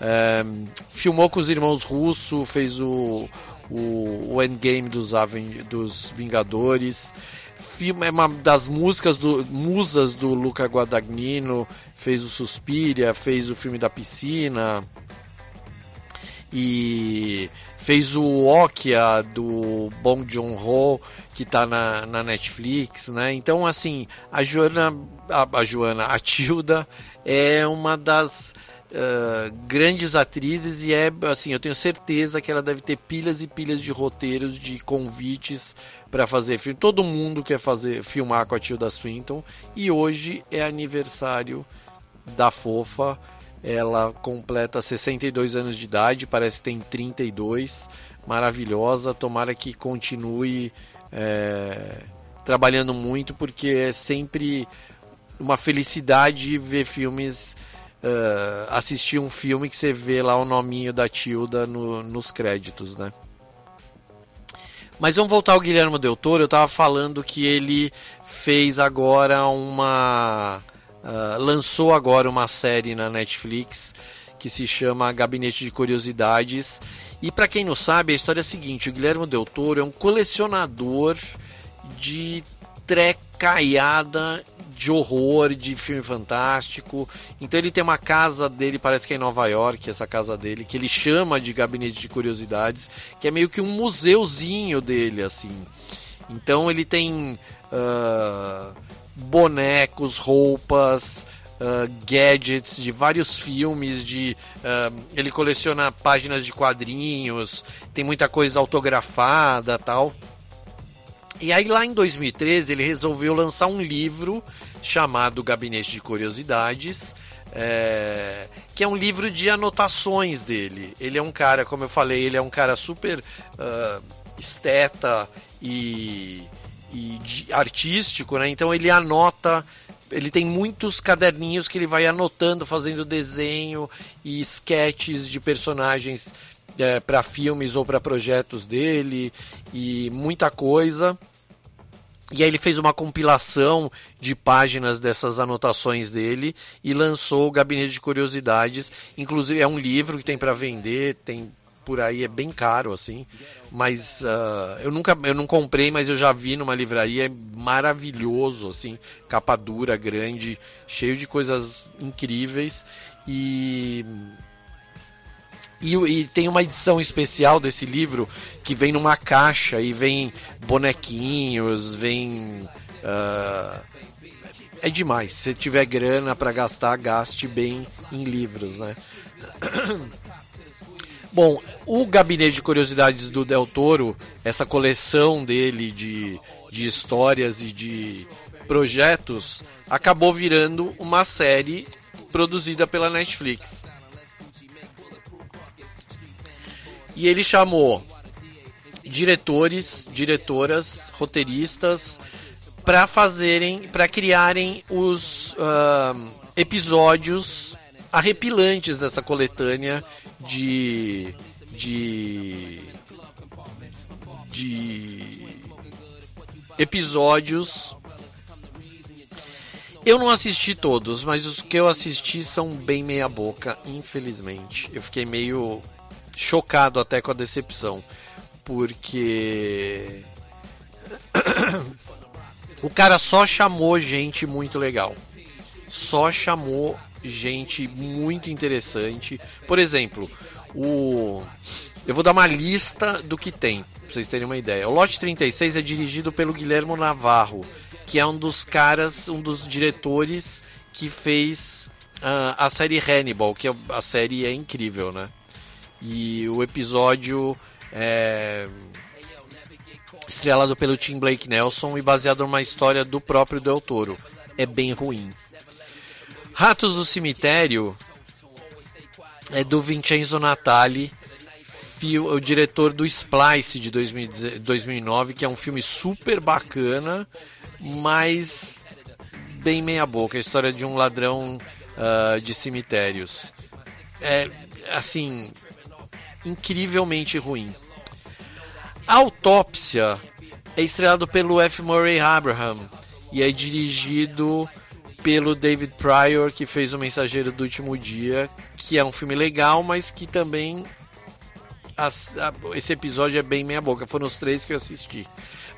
Um, filmou com os irmãos Russo, fez o, o, o Endgame dos, Aven dos Vingadores é uma das músicas do musas do Luca Guadagnino, fez o Suspiria, fez o filme da piscina e fez o Okia do Bong Joon-ho que tá na, na Netflix, né? Então assim, a Joana a, a Joana, a Tilda é uma das Uh, grandes atrizes e é assim, eu tenho certeza que ela deve ter pilhas e pilhas de roteiros, de convites para fazer filme. Todo mundo quer fazer filmar com a Tilda Swinton e hoje é aniversário da Fofa. Ela completa 62 anos de idade, parece que tem 32. Maravilhosa, tomara que continue é, trabalhando muito, porque é sempre uma felicidade ver filmes uh, assistir um filme que você vê lá o nominho da Tilda no, nos créditos, né? Mas vamos voltar ao Guilherme Del Toro. Eu estava falando que ele fez agora uma. Uh, lançou agora uma série na Netflix que se chama Gabinete de Curiosidades. E para quem não sabe, a história é a seguinte: o Guilherme Del Toro é um colecionador de trecaiada de horror, de filme fantástico. Então ele tem uma casa dele, parece que é em Nova York, essa casa dele, que ele chama de gabinete de curiosidades, que é meio que um museuzinho dele, assim. Então ele tem uh, bonecos, roupas, uh, gadgets de vários filmes, de uh, ele coleciona páginas de quadrinhos, tem muita coisa autografada, tal. E aí lá em 2013 ele resolveu lançar um livro chamado Gabinete de Curiosidades, é, que é um livro de anotações dele. Ele é um cara, como eu falei, ele é um cara super uh, esteta e, e de, artístico, né? Então ele anota ele tem muitos caderninhos que ele vai anotando, fazendo desenho e sketches de personagens é, para filmes ou para projetos dele e muita coisa. E aí ele fez uma compilação de páginas dessas anotações dele e lançou o Gabinete de Curiosidades. Inclusive é um livro que tem para vender, tem por aí é bem caro assim, mas uh, eu nunca eu não comprei, mas eu já vi numa livraria, é maravilhoso assim, capa dura, grande, cheio de coisas incríveis e e, e, tem uma edição especial desse livro que vem numa caixa e vem bonequinhos, vem. Uh, é demais. Se tiver grana para gastar, gaste bem em livros, né? Bom, o Gabinete de Curiosidades do Del Toro, essa coleção dele de, de histórias e de projetos, acabou virando uma série produzida pela Netflix. E ele chamou diretores, diretoras, roteiristas para fazerem, para criarem os uh, episódios arrepilantes dessa coletânea de de de episódios. Eu não assisti todos, mas os que eu assisti são bem meia boca, infelizmente. Eu fiquei meio chocado até com a decepção, porque o cara só chamou gente muito legal. Só chamou gente muito interessante. Por exemplo, o eu vou dar uma lista do que tem, pra vocês terem uma ideia. O Lote 36 é dirigido pelo Guilhermo Navarro, que é um dos caras, um dos diretores que fez uh, a série Hannibal, que é, a série é incrível, né? E o episódio é estrelado pelo Tim Blake Nelson e baseado numa história do próprio Del Toro. É bem ruim. Ratos do Cemitério é do Vincenzo Natali o diretor do Splice de 2009, que é um filme super bacana, mas bem meia boca. A história de um ladrão uh, de cemitérios. É, assim, incrivelmente ruim. Autópsia é estrelado pelo F. Murray Abraham e é dirigido pelo David Pryor, que fez O Mensageiro do Último Dia, que é um filme legal, mas que também as, a, esse episódio é bem meia boca. Foram os três que eu assisti.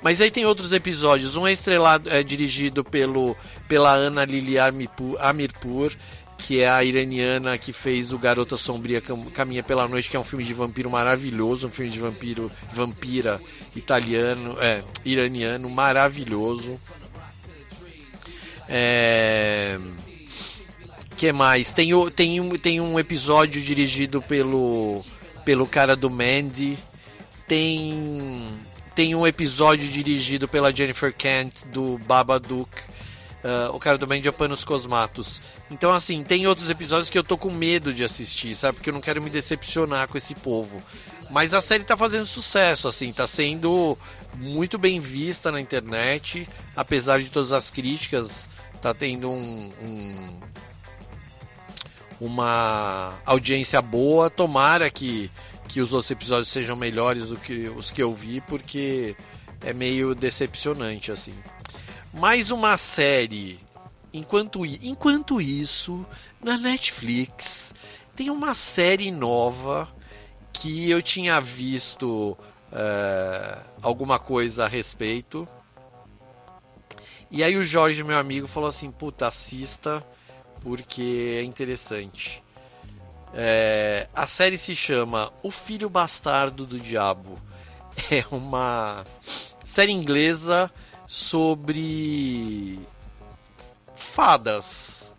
Mas aí tem outros episódios. Um é estrelado, é dirigido pelo, pela Ana Lili Amirpur, que é a iraniana que fez o Garota Sombria Caminha pela Noite, que é um filme de vampiro maravilhoso, um filme de vampiro, vampira italiano, é, iraniano, maravilhoso. É... que mais? Tem, tem, tem um episódio dirigido pelo pelo cara do Mandy. Tem tem um episódio dirigido pela Jennifer Kent do Babadook. Uh, o cara do Mandy é Panos Cosmatos. Então, assim, tem outros episódios que eu tô com medo de assistir, sabe? Porque eu não quero me decepcionar com esse povo. Mas a série tá fazendo sucesso, assim, tá sendo muito bem vista na internet, apesar de todas as críticas, tá tendo um, um uma audiência boa. Tomara que, que os outros episódios sejam melhores do que os que eu vi, porque é meio decepcionante assim. Mais uma série. Enquanto, enquanto isso, na Netflix tem uma série nova que eu tinha visto uh, alguma coisa a respeito. E aí o Jorge, meu amigo, falou assim: puta, assista porque é interessante. É, a série se chama O Filho Bastardo do Diabo. É uma série inglesa sobre fadas.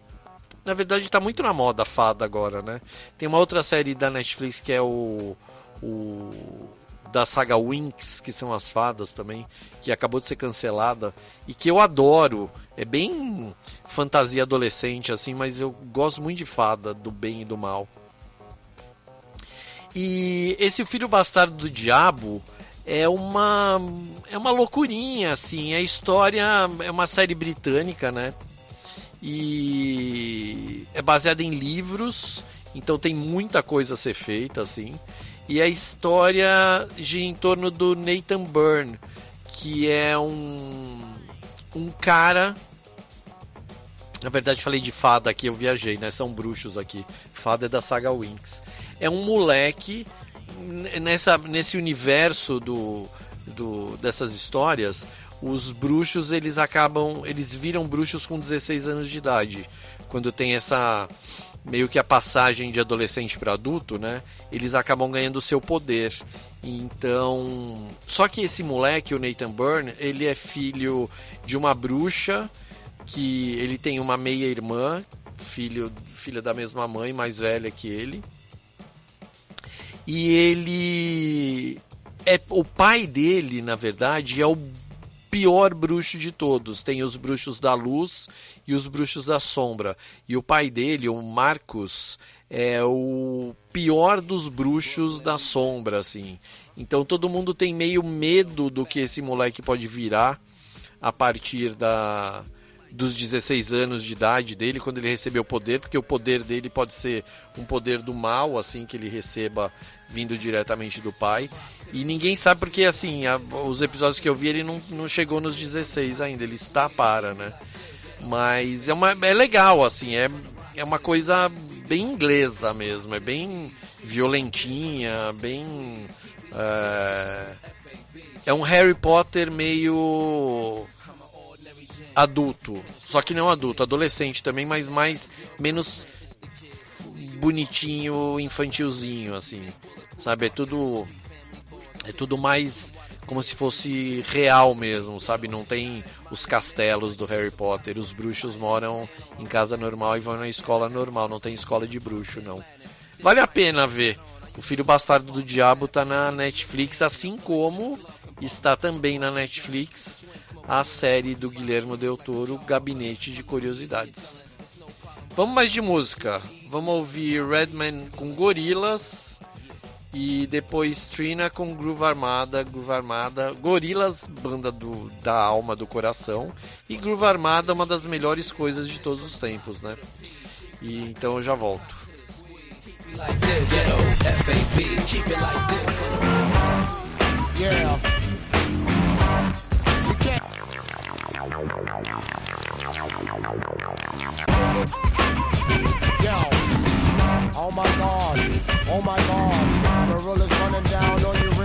Na verdade, está muito na moda fada agora, né? Tem uma outra série da Netflix que é o, o da saga Winx, que são as fadas também, que acabou de ser cancelada e que eu adoro. É bem fantasia adolescente assim, mas eu gosto muito de fada, do bem e do mal. E esse Filho Bastardo do Diabo é uma é uma loucurinha assim, a história é uma série britânica, né? E é baseada em livros, então tem muita coisa a ser feita assim. E a história gira em torno do Nathan Byrne, que é um, um cara. Na verdade, falei de fada aqui, eu viajei, né? São bruxos aqui. Fada é da saga Winx. É um moleque nessa, nesse universo do, do, dessas histórias. Os bruxos eles acabam, eles viram bruxos com 16 anos de idade, quando tem essa meio que a passagem de adolescente para adulto, né? Eles acabam ganhando o seu poder. Então, só que esse moleque, o Nathan Byrne, ele é filho de uma bruxa que ele tem uma meia irmã, filho, filha da mesma mãe, mais velha que ele. E ele é o pai dele, na verdade, é o pior bruxo de todos. Tem os bruxos da luz e os bruxos da sombra. E o pai dele, o Marcos, é o pior dos bruxos da sombra, assim. Então todo mundo tem meio medo do que esse moleque pode virar a partir da dos 16 anos de idade dele, quando ele recebeu o poder, porque o poder dele pode ser um poder do mal, assim, que ele receba vindo diretamente do pai. E ninguém sabe porque, assim, a, os episódios que eu vi, ele não, não chegou nos 16 ainda, ele está para, né? Mas é, uma, é legal, assim, é, é uma coisa bem inglesa mesmo, é bem violentinha, bem. É, é um Harry Potter meio adulto, só que não adulto, adolescente também, mas mais menos bonitinho, infantilzinho assim. Sabe, é tudo é tudo mais como se fosse real mesmo, sabe? Não tem os castelos do Harry Potter, os bruxos moram em casa normal e vão na escola normal, não tem escola de bruxo não. Vale a pena ver. O Filho Bastardo do Diabo tá na Netflix, assim como está também na Netflix a série do Guilherme Del Toro, Gabinete de Curiosidades. Vamos mais de música. Vamos ouvir Redman com Gorilas e depois Trina com Groove Armada, Groove Armada, Gorilas, banda do, da alma do coração, e Groove Armada, uma das melhores coisas de todos os tempos, né? E então eu já volto. Yeah. Oh my god. Oh my god. Gorillas running down on you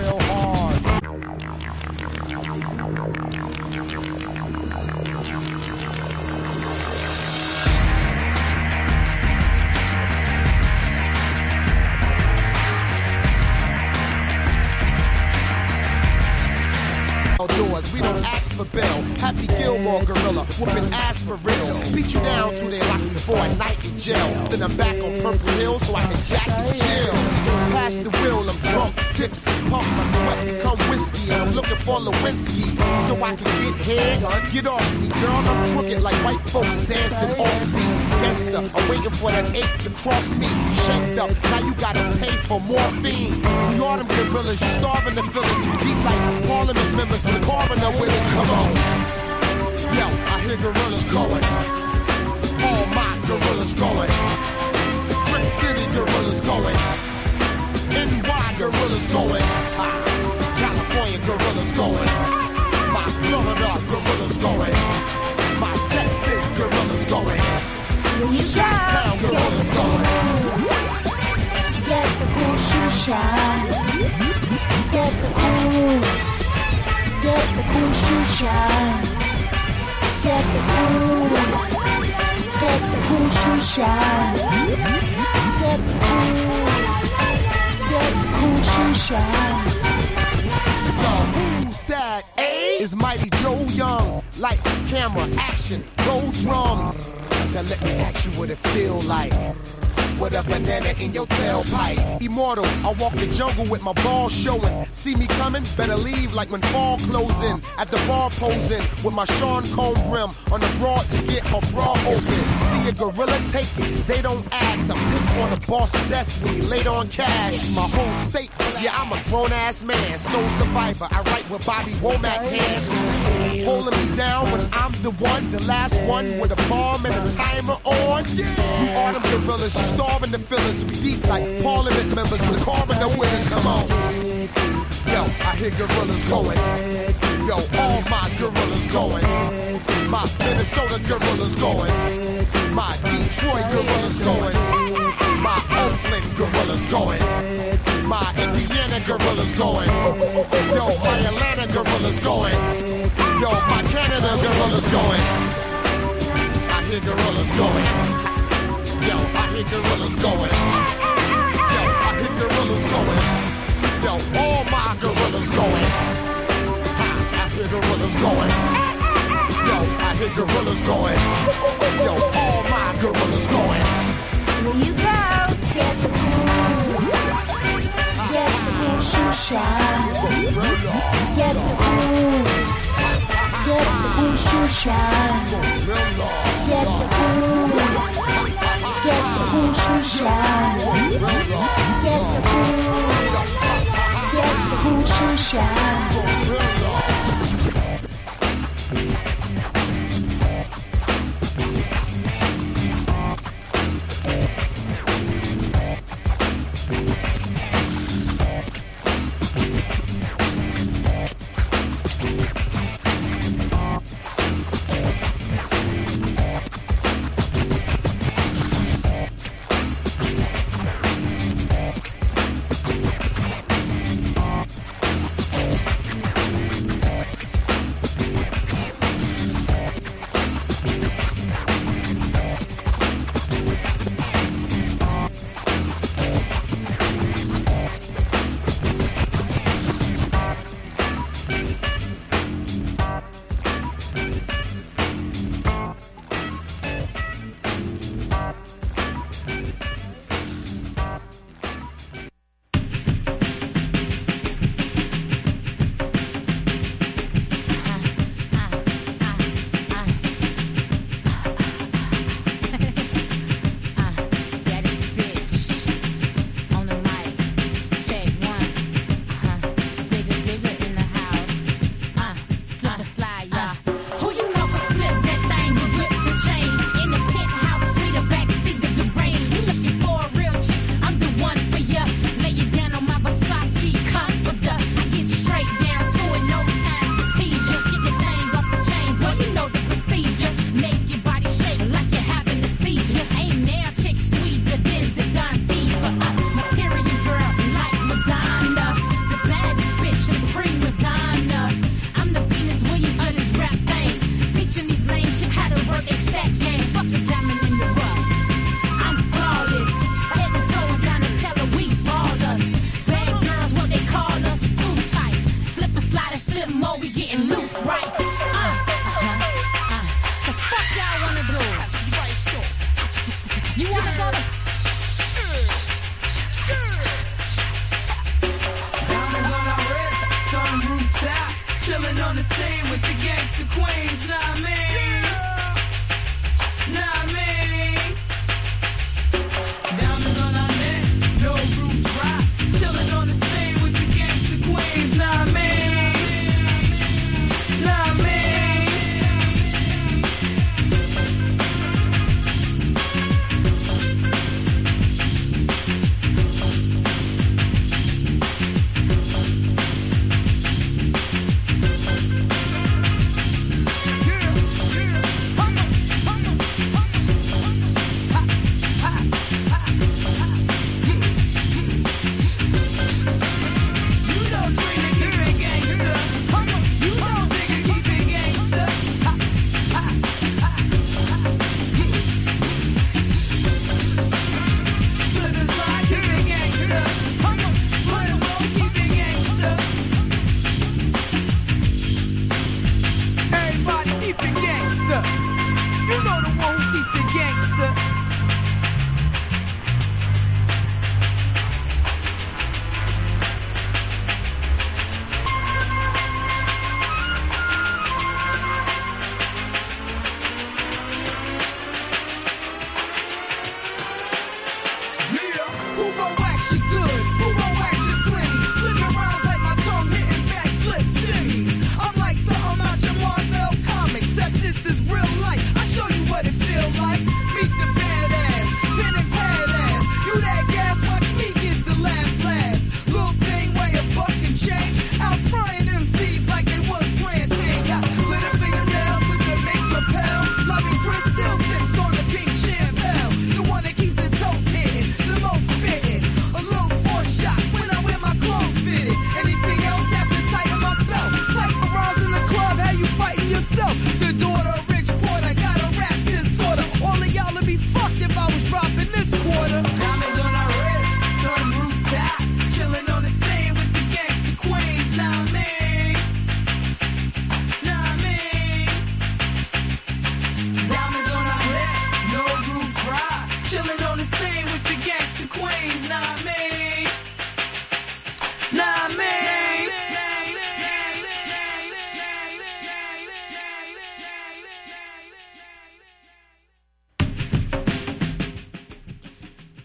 don't ask for bail. Happy Gilmore gorilla, whooping ass for real. Beat you down till they lock me for a night in jail. Then I'm back on Purple Hill so I can jack and chill. Pass the wheel, drunk, tipsy, pump my sweat, become whiskey, and I'm looking for Lewinsky so I can get head. Get off me, girl, I'm crooked like white folks dancing off beat. Gangster, I'm waiting for that ape to cross me. Shaped up, now you gotta pay for morphine. We are them gorillas, you starving to fill us. Deep like parliament members a coroner with us. Come on. Yo, I hear gorillas going. All my gorillas going. Brick City gorillas going. NY gorillas going. Ah, California gorillas going. My Florida gorillas going. My Texas gorillas going. Chi-town gorillas going. Get the cool shoe shine. Get the cool. Get the cool shoe shine. Get the cool. Get the cool shoe shine. Get the cool. Get the cool shoe shine. Who's that? Eh? A is Mighty Joe Young. Lights, camera, action, roll drums. Now let me ask you what it feel like. With a banana in your tailpipe. Immortal, I walk the jungle with my balls showing. See me coming? Better leave like when fall closing. At the bar posing with my Sean Comb rim on the broad to get her bra open. See a gorilla take it, they don't ask. I'm pissed on the boss destiny, laid on cash. My whole state, yeah, I'm a grown ass man. Soul survivor, I write with Bobby Womack hands. Holding me down when I'm the one, the last one with a bomb and a timer on. We are them gorillas, you starving the fillers. We deep like parliament members a coroner us. Come on. Yo, I hear gorillas going. Yo, all my gorillas going. My Minnesota gorillas going. My Detroit gorillas going. My Oakland gorillas going. My Indiana gorillas going. Yo, my Atlanta gorillas going. Yo, my Canada gorillas going. I hear gorillas going. Yo, hear gorillas going. Yo, I hear gorillas going. Yo, all my gorillas going. Ha, I hear gorillas going. Yo, I hear gorillas going. Yo, all my gorillas going. Here you go. Get the cool. Get the cool shoe shine. Get the cool. Get the cool shoe shine. Get the cool. Get the cool shoe shine. Get the cool. Get the cool shoe shine.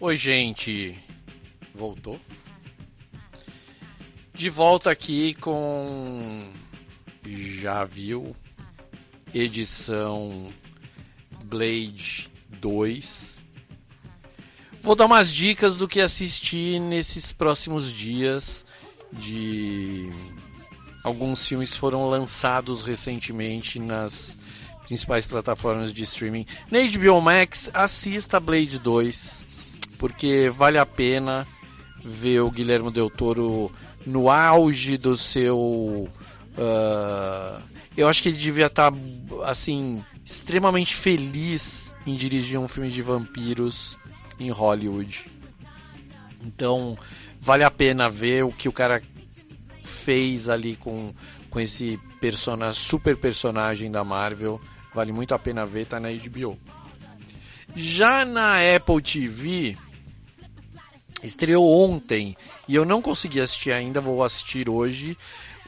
Oi, gente. Voltou? De volta aqui com. Já viu? Edição Blade 2. Vou dar umas dicas do que assistir nesses próximos dias. De alguns filmes foram lançados recentemente nas principais plataformas de streaming. Na HBO Max, assista Blade 2, porque vale a pena ver o Guilherme Del Toro no auge do seu. ah, eu acho que ele devia estar assim extremamente feliz em dirigir um filme de vampiros em Hollywood. Então vale a pena ver o que o cara fez ali com, com esse persona, super personagem da Marvel. Vale muito a pena ver, tá na HBO. Já na Apple TV, estreou ontem e eu não consegui assistir ainda, vou assistir hoje.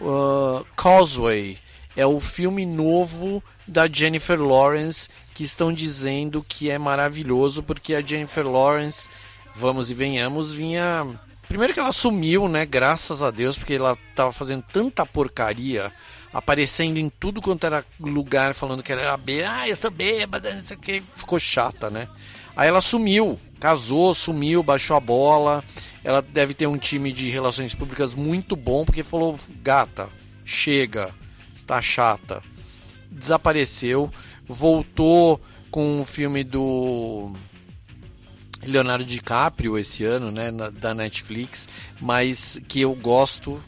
uh, Causeway é o filme novo da Jennifer Lawrence que estão dizendo que é maravilhoso porque a Jennifer Lawrence, vamos e venhamos, vinha. Primeiro que ela sumiu, né? Graças a Deus, porque ela tava fazendo tanta porcaria, aparecendo em tudo quanto era lugar, falando que ela era bêbada, ah, eu sou bêbada, não sei o que. Ficou chata, né? Aí ela sumiu, casou, sumiu, baixou a bola. Ela deve ter um time de relações públicas muito bom, porque falou: gata, chega, está chata. Desapareceu, voltou com o filme do Leonardo DiCaprio esse ano, né, na- da Netflix, mas que eu gosto,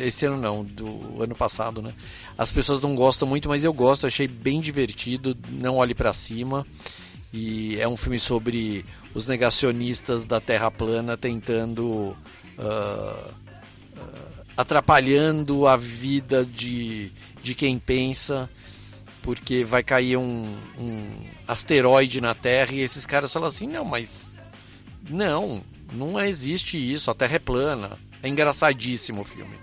esse ano não, do ano passado, né? As pessoas não gostam muito, mas eu gosto, achei bem divertido, não olhe pra cima. E é um filme sobre os negacionistas da Terra plana tentando ah, ah, atrapalhando a vida de, de quem pensa, porque vai cair um, um asteroide na Terra e esses caras falam assim: não, mas não, não existe isso, a Terra é plana. É engraçadíssimo o filme.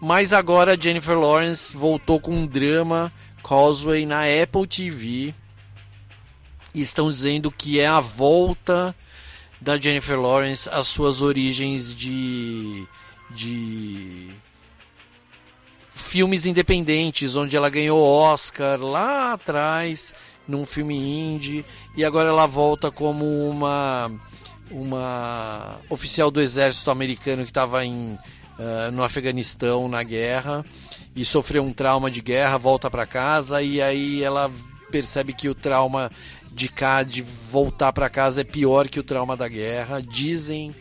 Mas agora Jennifer Lawrence voltou com um drama Causeway na Apple TV. E estão dizendo que é a volta da Jennifer Lawrence às suas origens de de filmes independentes, onde ela ganhou Oscar lá atrás num filme indie e agora ela volta como uma uma oficial do exército americano que estava em uh, no Afeganistão na guerra e sofreu um trauma de guerra, volta para casa e aí ela percebe que o trauma de cá de voltar para casa é pior que o trauma da guerra. Dizem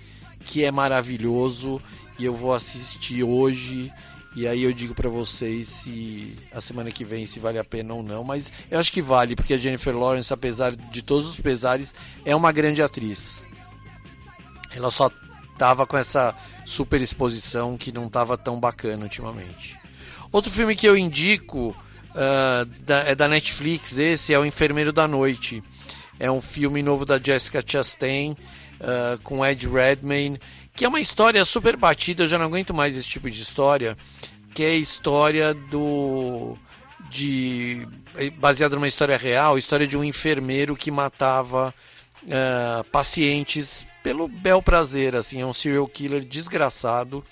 que é maravilhoso e eu vou assistir hoje e aí eu digo para vocês se a semana que vem se vale a pena ou não, mas eu acho que vale porque a Jennifer Lawrence, apesar de todos os pesares, é uma grande atriz. Ela só tava com essa super exposição que não tava tão bacana ultimamente. Outro filme que eu indico uh, da, é da Netflix, esse é O Enfermeiro da Noite. É um filme novo da Jessica Chastain uh, com Ed Redmayne, que é uma história super batida, eu já não aguento mais esse tipo de história, que é a história do de baseado numa história real, história de um enfermeiro que matava uh, pacientes pelo bel prazer, assim, é um serial killer desgraçado.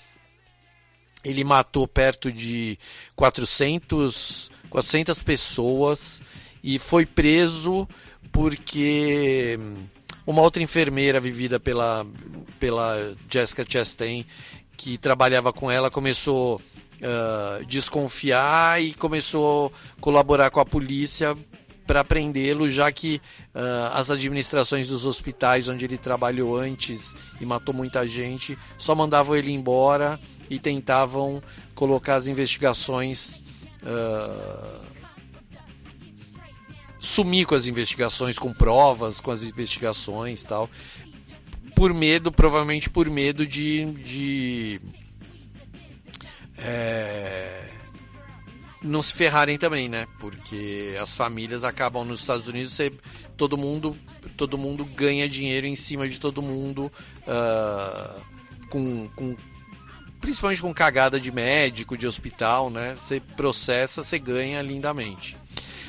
Ele matou perto de 400, 400 pessoas e foi preso porque uma outra enfermeira vivida pela, pela Jessica Chastain, que trabalhava com ela, começou a uh, desconfiar e começou a colaborar com a polícia para prendê-lo, já que uh, as administrações dos hospitais onde ele trabalhou antes e matou muita gente só mandavam ele embora e tentavam colocar as investigações. Uh, sumir com as investigações, com provas, com as investigações tal. Por medo, provavelmente por medo de. de é, não se ferrarem também, né? Porque as famílias acabam nos Estados Unidos, você, todo mundo todo mundo ganha dinheiro em cima de todo mundo, uh, com, com, principalmente com cagada de médico, de hospital, né? Você processa, você ganha lindamente.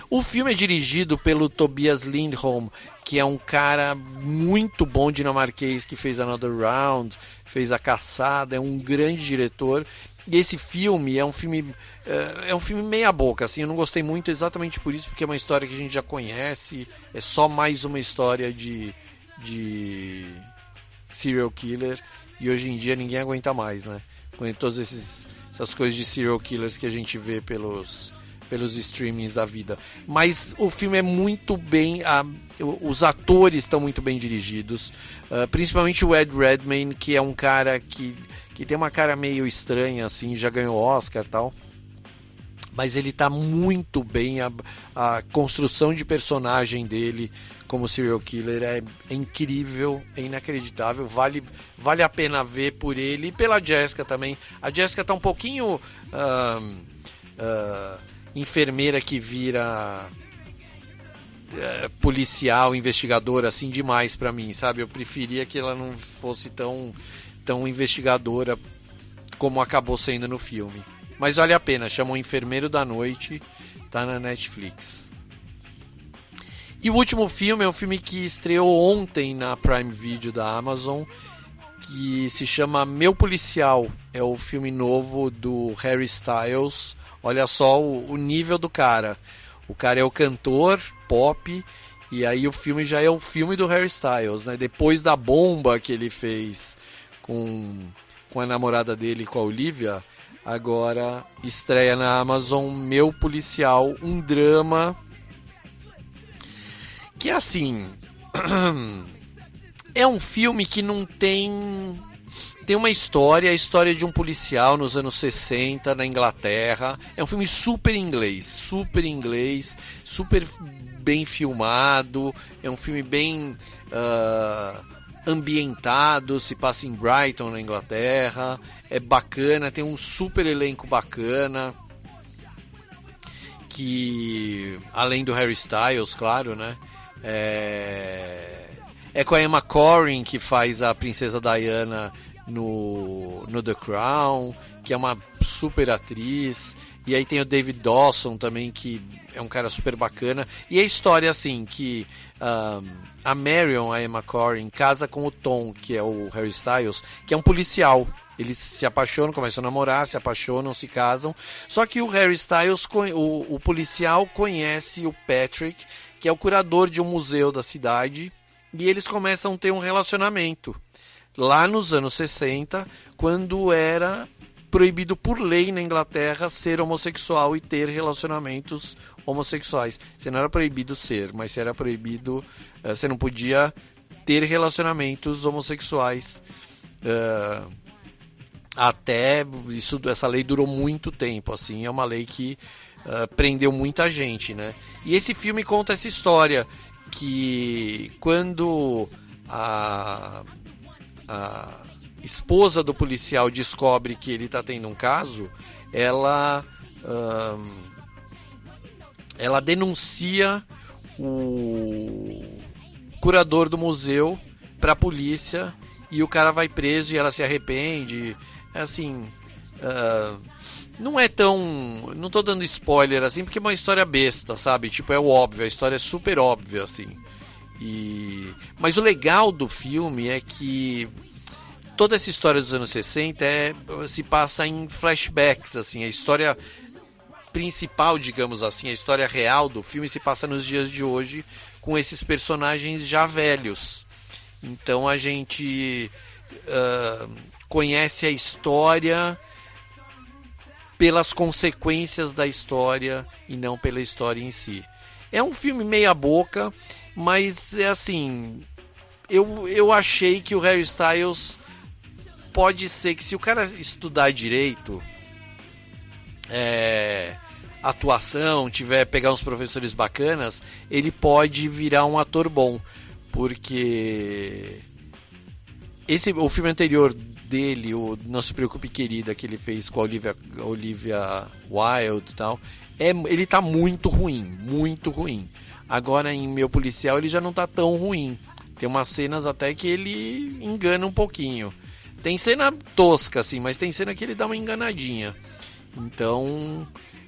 O filme é dirigido pelo Tobias Lindholm, que é um cara muito bom dinamarquês que fez Another Round, fez A Caçada, é um grande diretor e esse filme é um filme é, é um filme meia boca, assim, eu não gostei muito exatamente por isso, porque é uma história que a gente já conhece, é só mais uma história de de serial killer e hoje em dia ninguém aguenta mais, né? Com todas essas coisas de serial killers que a gente vê pelos pelos streamings da vida. Mas o filme é muito bem. A, os atores estão muito bem dirigidos. Uh, principalmente o Ed Redmayne, que é um cara que que tem uma cara meio estranha, assim, já ganhou Oscar tal. Mas ele tá muito bem, a, a construção de personagem dele como serial killer é, incrível, é inacreditável, vale, vale a pena ver por ele e pela Jessica também. A Jessica tá um pouquinho uh, uh, enfermeira que vira uh, policial, investigadora, assim, demais para mim, sabe? Eu preferia que ela não fosse tão tão investigadora como acabou sendo no filme. Mas vale a pena, chama o Enfermeiro da Noite, tá na Netflix. E o último filme é um filme que estreou ontem na Prime Video da Amazon, que se chama Meu Policial. É o filme novo do Harry Styles. Olha só o, o nível do cara. O cara é o cantor pop e aí o filme já é o filme do Harry Styles, né? Depois da bomba que ele fez com, com a namorada dele, com a Olivia, agora estreia na Amazon Meu Policial, um drama que assim é um filme que não tem tem uma história, a história de um policial nos anos 60 na Inglaterra. É um filme super inglês, super inglês, super bem filmado. É um filme bem uh, ambientado, se passa em Brighton, na Inglaterra. É bacana, tem um super elenco bacana. Que além do Harry Styles, claro, né? É, é com a Emma Corrin que faz a princesa Diana no, no The Crown, que é uma super atriz. E aí tem o David Dawson também, que é um cara super bacana. E a história, assim, que um, a Marion, a Emma Corrin, casa com o Tom, que é o Harry Styles, que é um policial. Eles se apaixonam, começam a namorar, se apaixonam, se casam. Só que o Harry Styles, o, o policial, conhece o Patrick, que é o curador de um museu da cidade, e eles começam a ter um relacionamento. Lá nos anos 60, quando era proibido por lei na Inglaterra ser homossexual e ter relacionamentos homossexuais. Você não era proibido ser, mas você era proibido. Uh, você não podia ter relacionamentos homossexuais. Uh, até isso, essa lei durou muito tempo. Assim, é uma lei que uh, prendeu muita gente, né? E esse filme conta essa história que quando a, a esposa do policial descobre que ele está tendo um caso, ela ela denuncia o curador do museu para a polícia e o cara vai preso e ela se arrepende. Assim, uh, não é tão, não tô dando spoiler assim porque é uma história besta, sabe? Tipo é o óbvio, a história é super óbvia assim. E mas o legal do filme é que toda essa história dos anos 60 é, se passa em flashbacks, assim, a história principal, digamos assim, a história real do filme se passa nos dias de hoje com esses personagens já velhos. Então a gente uh, conhece a história pelas consequências da história e não pela história em si. É um filme meia boca, mas é assim, eu, eu achei que o Harry Styles pode ser que se o cara estudar direito, é, atuação, tiver pegar uns professores bacanas, ele pode virar um ator bom, porque esse o filme anterior dele, o Não se preocupe querida, que ele fez com a Olivia, Olivia Wilde e tal, é, ele tá muito ruim, muito ruim. Agora em Meu Policial ele já não tá tão ruim. Tem umas cenas até que ele engana um pouquinho. Tem cena tosca, assim, mas tem cena que ele dá uma enganadinha. Então,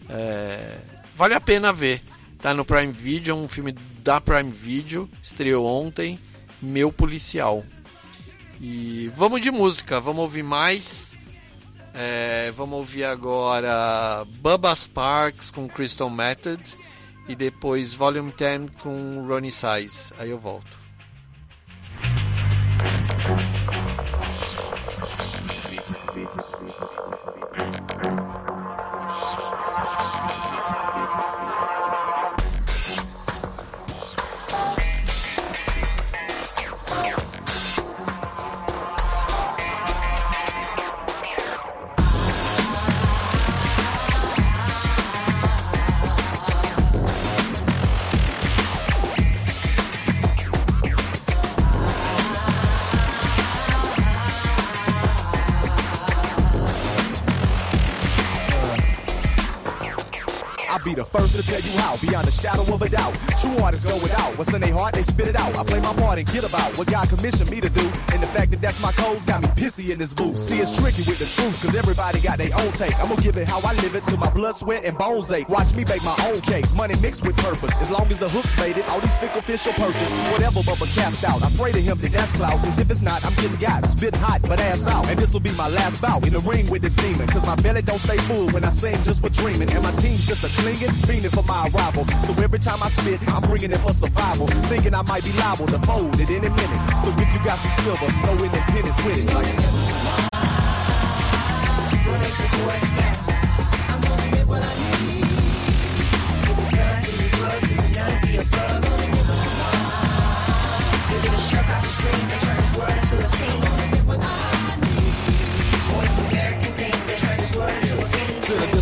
é, vale a pena ver. Tá no Prime Video, é um filme da Prime Video, estreou ontem, Meu Policial. E vamos de música, vamos ouvir mais. É, vamos ouvir agora Bubba Sparks com Crystal Method e depois Volume 10 com Ronnie Size. Aí eu volto. The first to tell you how, beyond a shadow of a doubt. True artists go without what's in their heart, they spit it out. I play my part and get about what God commissioned me to do. And the fact that that's my codes got me pissy in this booth. See, it's tricky with the truth, cause everybody got their own take. I'm gonna give it how I live it till my blood, sweat, and bones ache. Watch me bake my own cake, money mixed with purpose. As long as the hooks made it, all these fickle fish will purchase. Whatever Bubba cast out, I pray to him that that's clout. Cause if it's not, I'm getting got, spit hot, but ass out. And this will be my last bout in the ring with this demon. Cause my belly don't stay full when I sing just for dreaming. And my team's just a clinging, meaning for my arrival. So every time I spit, I'm bringing it for survival. Thinking I might be liable to fold at any minute. So if you got some silver, throw in the with it. Like, I'm what I need. If can't. Only Is it a that turns word into a team?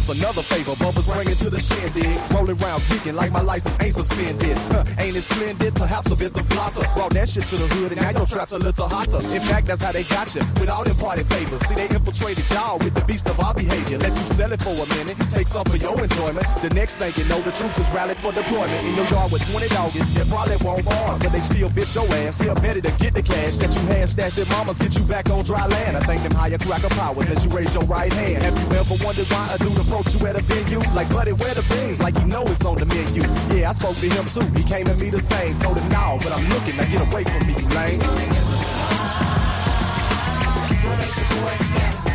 Favor. Bubba's bringing to the shindig. Rolling around geeking like my license ain't suspended. Huh, ain't it splendid? Perhaps a bit of flotter. Brought that shit to the hood and now your trap's a little hotter. In fact, that's how they got you. With all them party favors. See, they infiltrated y'all with the beast of our behavior. Let you sell it for a minute. Take some for your enjoyment. The next thing you know, the troops is rallied for deployment. In your yard with 20 doggies. They probably won't arm, but they still bitch your ass. Still better to get the cash that you had stashed at mamas. Get you back on dry land. I thank them higher cracker powers as you raise your right hand. Have you ever wondered why I do the dude you at a venue? Like, buddy, where the beans? Like, you know it's on the menu. Yeah, I spoke to him too. He came to me the same. Told him, no, but I'm looking. Now get away from me, you lame. I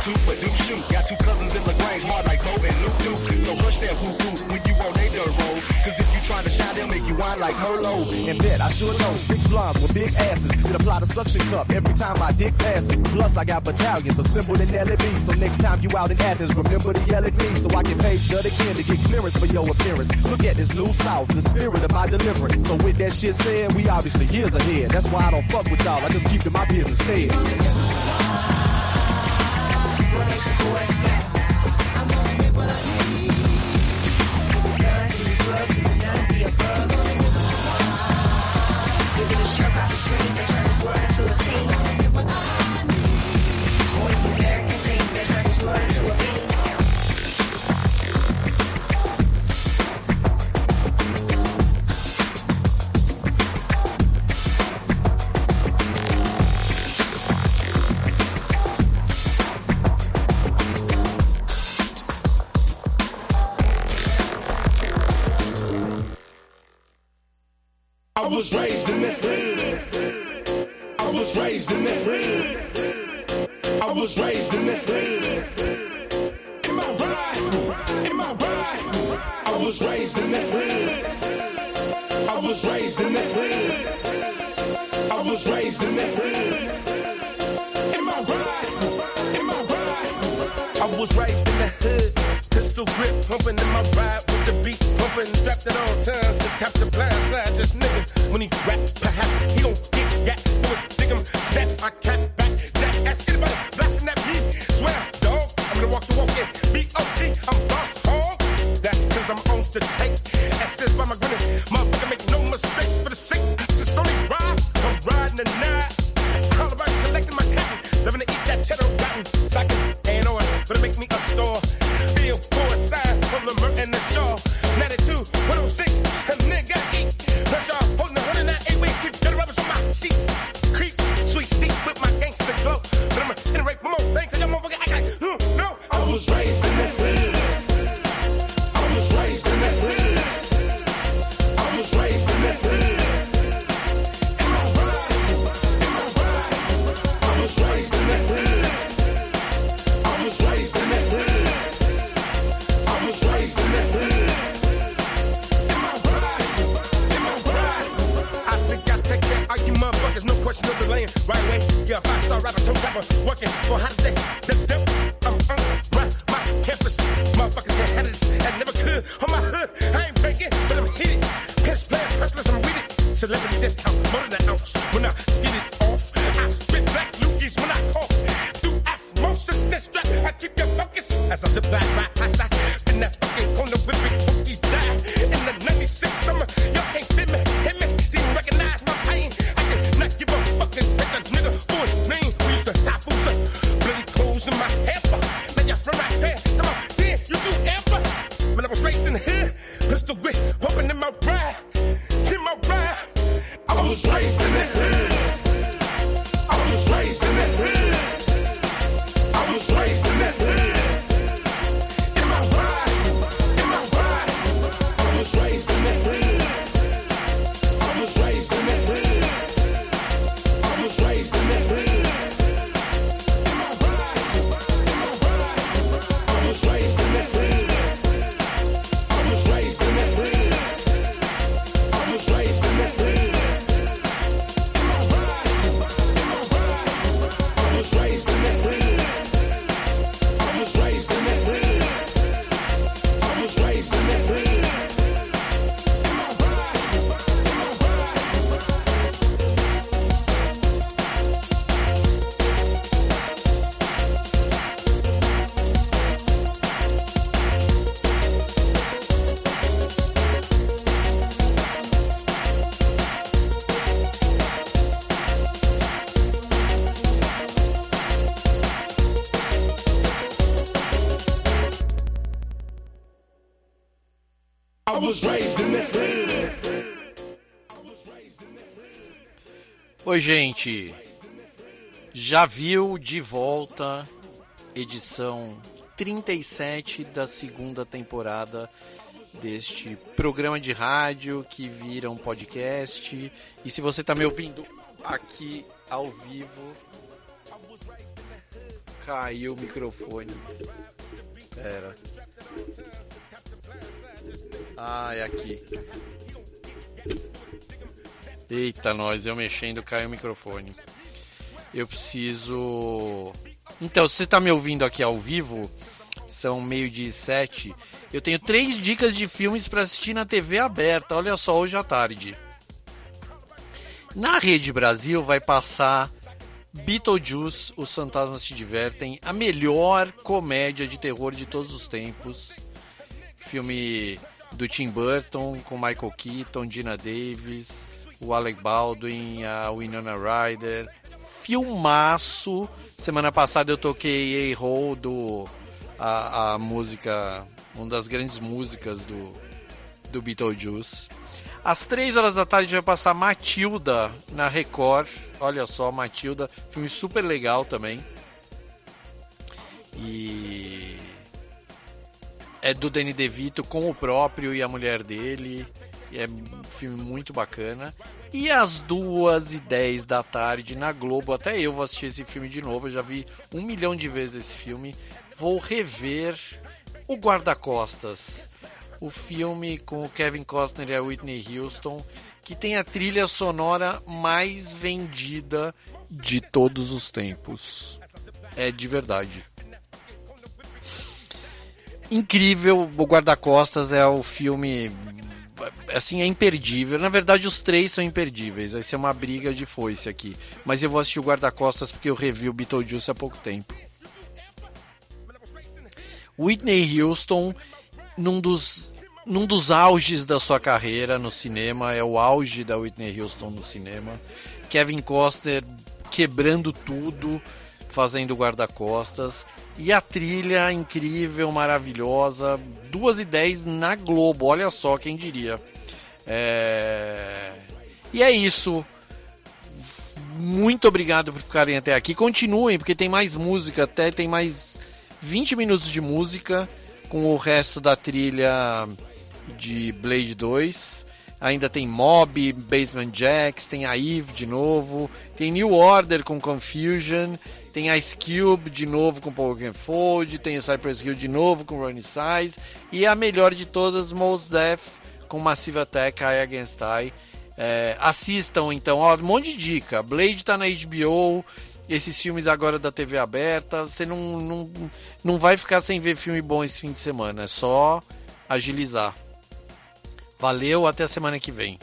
But do shoot. Got two cousins in LaGrange, hard like Bo and Luke Duke. So hush that whoop whoop when you on they dirt road. Cause if you try to shine, they'll make you whine like Merlot. And bet I sure know six blondes with big asses that apply the suction cup every time my dick passes. Plus I got battalions assembled in LAB. So next time you out in Athens, remember to yell at me so I can page Dud again to get clearance for your appearance. Look at this loose south, the spirit of my deliverance. So with that shit said, we obviously years ahead. That's why I don't fuck with y'all. I just keep to my business instead. I was raised Oi, gente. Já viu de volta edição 37 da segunda temporada deste programa de rádio que vira um podcast. E se você está me ouvindo aqui ao vivo, caiu o microfone. Pera. Ah, é aqui. Eita, nós, eu mexendo, caiu o microfone. Eu preciso. Então, se você está me ouvindo aqui ao vivo, são meio de sete. Eu tenho três dicas de filmes para assistir na TV aberta. Olha só, hoje à tarde. Na Rede Brasil vai passar Beetlejuice, Os Fantasmas Se Divertem, a melhor comédia de terror de todos os tempos. Filme do Tim Burton com Michael Keaton, Gina Davis, o Alec Baldwin, a Winona Ryder. Filmaço. Semana passada eu toquei A-Hole do a, a música, uma das grandes músicas do do Beetlejuice. Às três horas da tarde vai passar Matilda na Record. Olha só, Matilda, filme super legal também. E é do Danny DeVito com o próprio e a mulher dele. É um filme muito bacana. E às duas e dez da tarde na Globo, até eu vou assistir esse filme de novo. Eu já vi um milhão de vezes esse filme. Vou rever o Guarda-Costas, o filme com o Kevin Costner e a Whitney Houston, que tem a trilha sonora mais vendida de todos os tempos. É de verdade incrível. O Guarda-Costas é o filme. Assim, é imperdível. Na verdade, os três são imperdíveis. Vai ser uma briga de foice aqui. Mas eu vou assistir o Guarda-Costas porque eu revi o Beetlejuice há pouco tempo. Whitney Houston, num dos, num dos auges da sua carreira no cinema, é o auge da Whitney Houston no cinema. Kevin Costner quebrando tudo, fazendo guarda-costas. E a trilha incrível, maravilhosa. 2 e 10 na Globo, olha só quem diria. É... E é isso. Muito obrigado por ficarem até aqui. Continuem, porque tem mais música, até tem mais 20 minutos de música com o resto da trilha de Blade 2. Ainda tem Mob, Basement Jacks, tem a Eve de novo, tem New Order com Confusion, tem Ice Cube de novo com Paul Fold, tem o Cypress Hill de novo com Ronnie Size e a melhor de todas, Most Def com Massive Attack, Eye Against Eye. É, assistam então, ó, um monte de dica. Blade tá na HBO, esses filmes agora da TV aberta. Você não, não, não vai ficar sem ver filme bom esse fim de semana, é só agilizar. Valeu, até a semana que vem.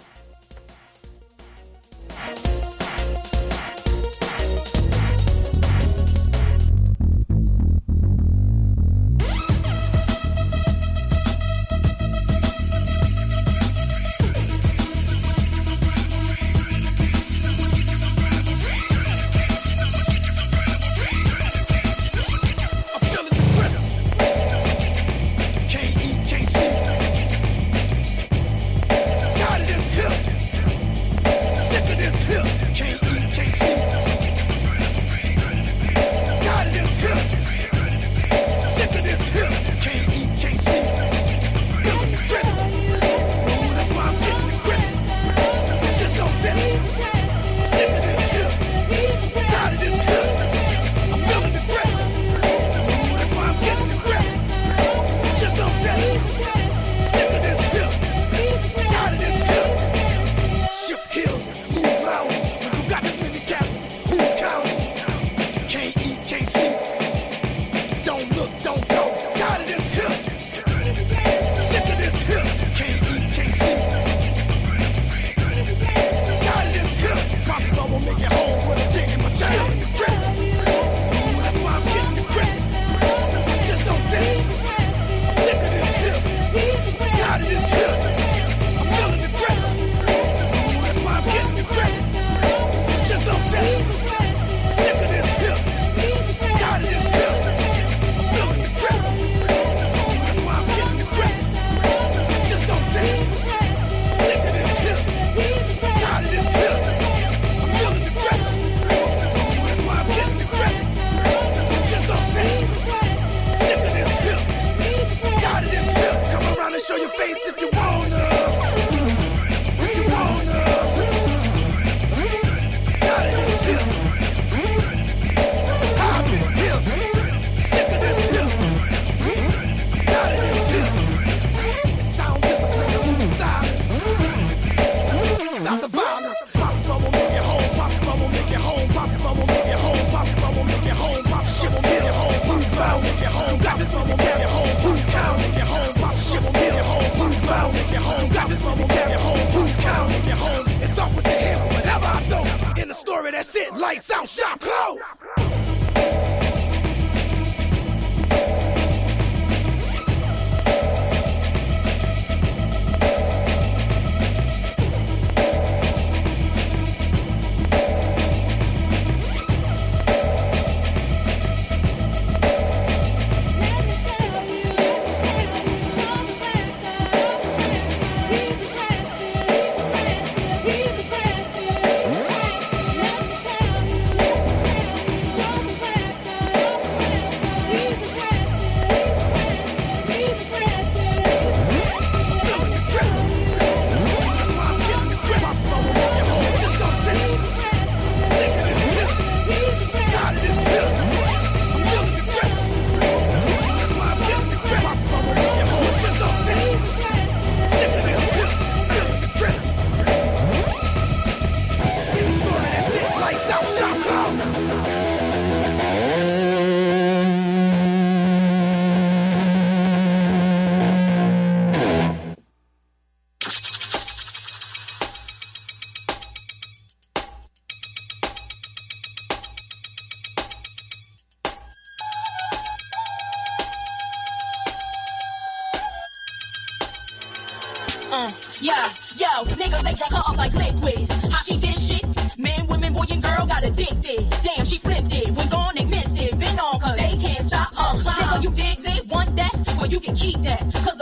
Yeah, yo, niggas, they jack her up like liquid. How she did shit? Men, women, boy, and girl got addicted. Damn, she flipped it. When gone, they missed it. Been on, cause they can't stop her. Nigga, you dig this Want that? Well, you can keep that. Cause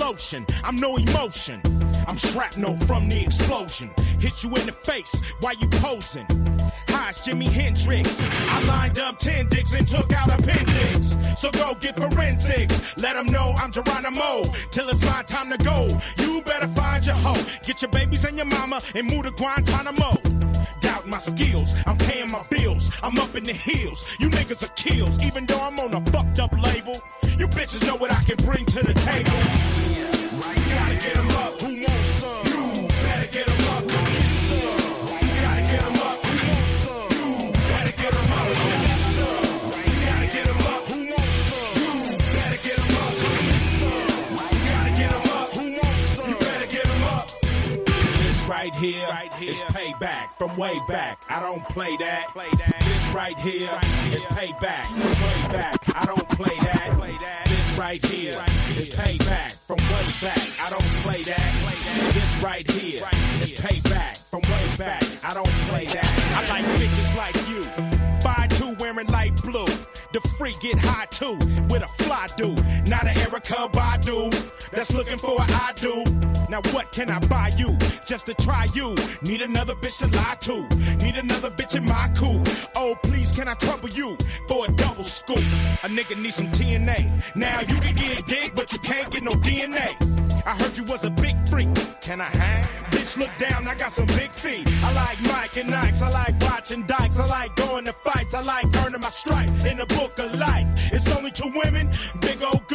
lotion. I'm no emotion. I'm shrapnel from the explosion. Hit you in the face while you posing. It's Jimi Hendrix. I lined up 10 dicks and took out appendix. So go get forensics. Let them know I'm Geronimo. Till it's my time to go. You better find your hoe. Get your babies and your mama and move to Guantanamo. Doubt my skills. I'm paying my bills. I'm up in the hills. You niggas are kills. Even though I'm on a fucked up label. This right here is payback from way back. I don't play that. This right here is payback from way back. I don't play that. This right here is payback from way back. I don't play that. Play that. This right here is get high too with a fly dude. Not an Erica Badu that's looking for an I do. Now what can I buy you just to try you? Need another bitch to lie to. Need another bitch in my cool. Oh please can I trouble you for a double scoop? A nigga need some TNA. Now you can get dick but you can't get no DNA. I heard you was a big freak. Can I hang? Bitch, look down, I got some big feet. I like Mike and Nikes, I like watching dykes, I like going to fights, I like earning my stripes in the book of life. It's only two women, big old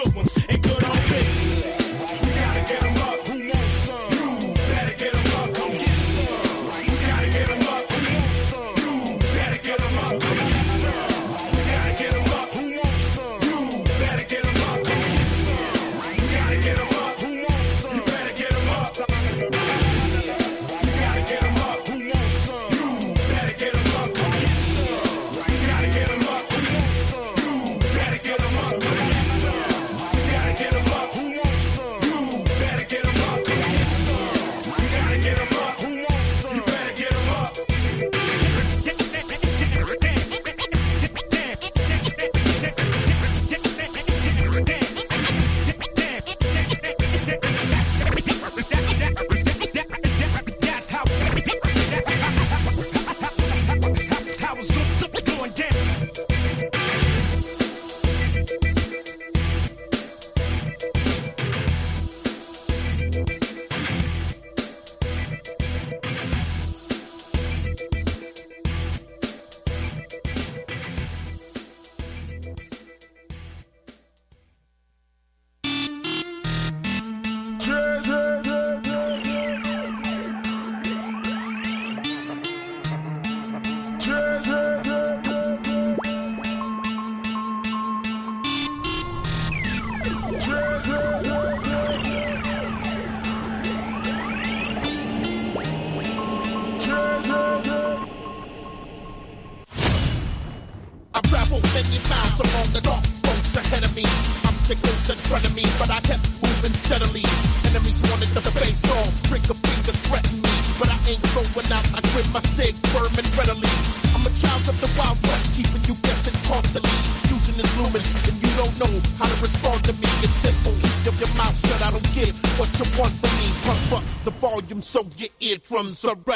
from surrounding.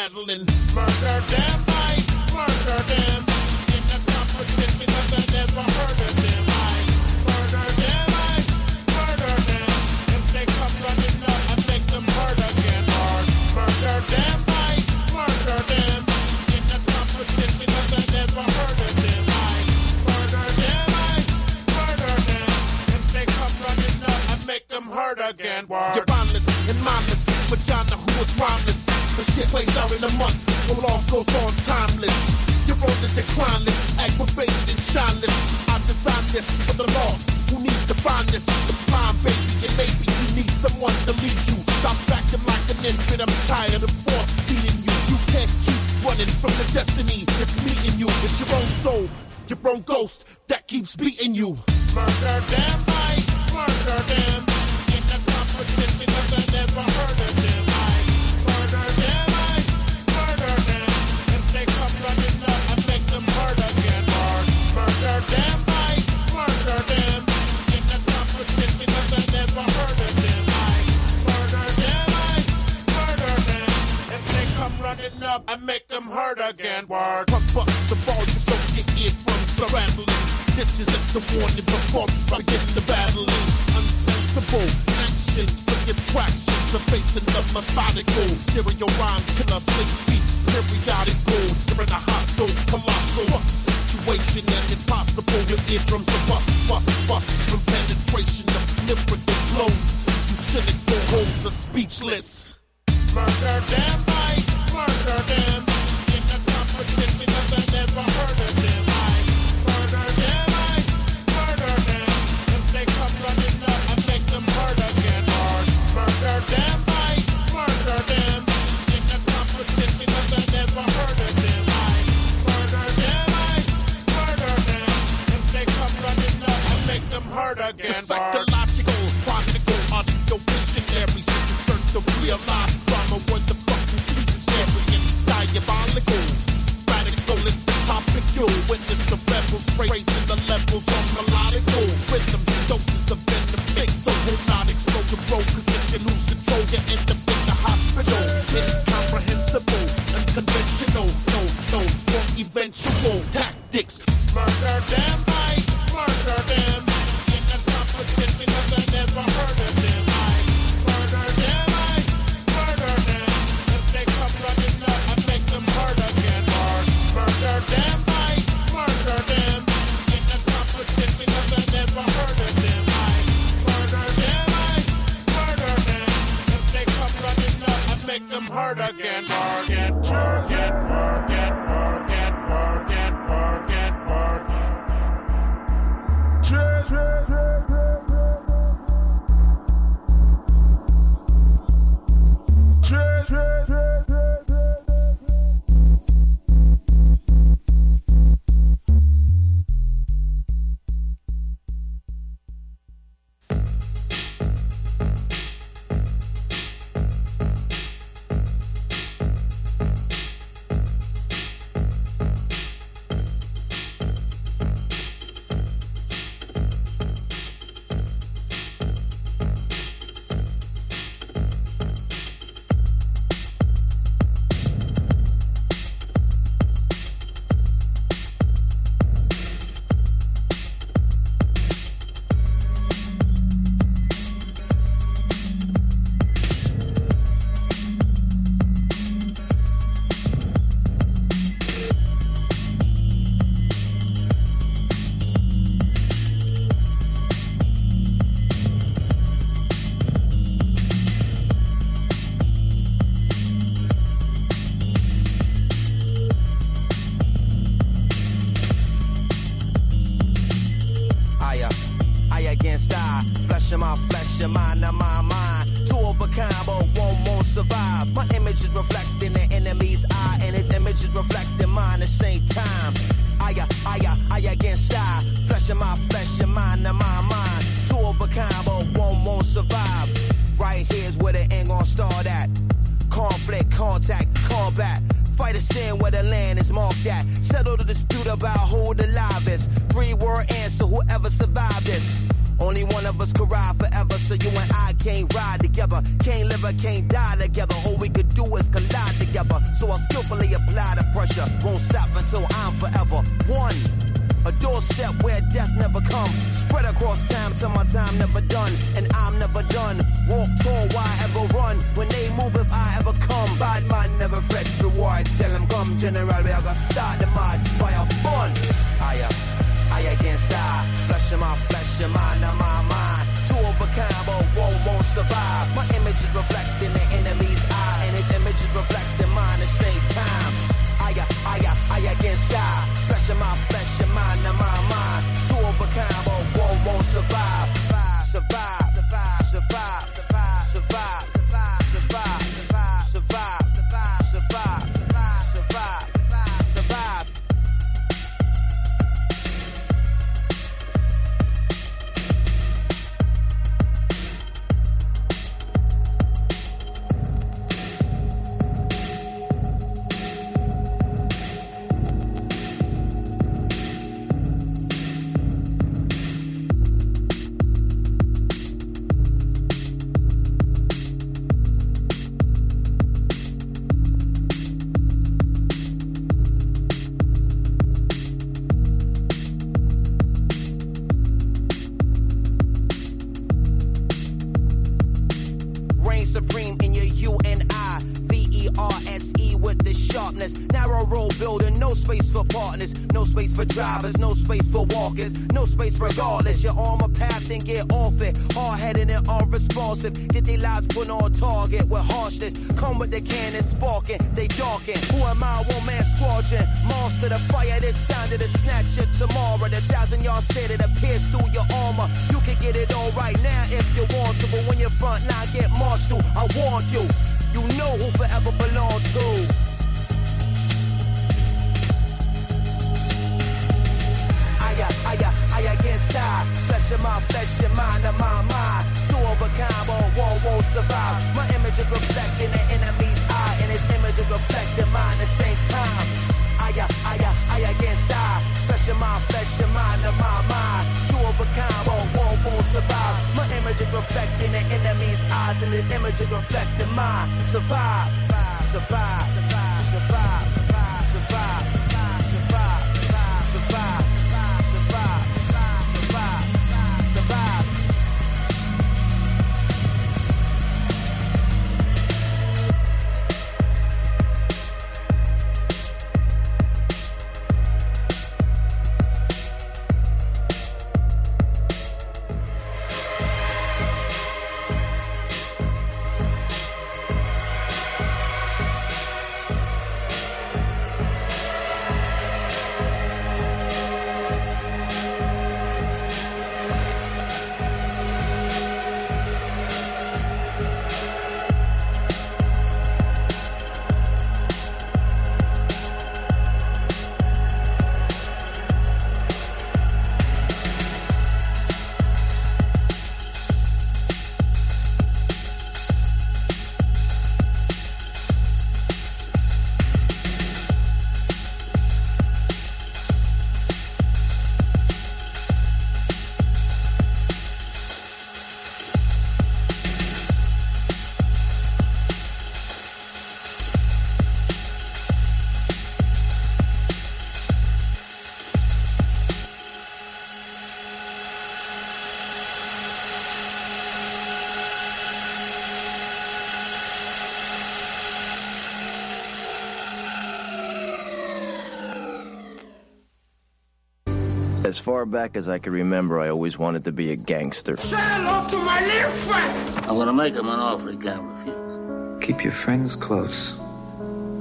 far back as I can remember, I always wanted to be a gangster. Say hello to my little friend! I'm gonna make him an offer he can't refuse. Keep your friends close,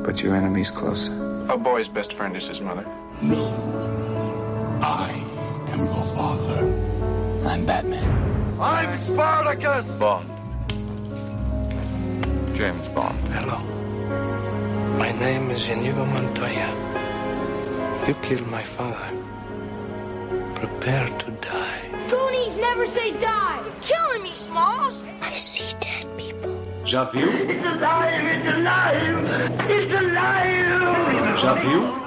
but your enemies closer. A boy's best friend is his mother. No. I am your father. I'm Batman. I'm Spartacus! Bond. James Bond. Hello. My name is Inigo Montoya. You killed my father prepare to die. Goonies never say die. You're killing me, Smalls. I see dead people. Javu? It's alive, it's alive, it's alive. Javu?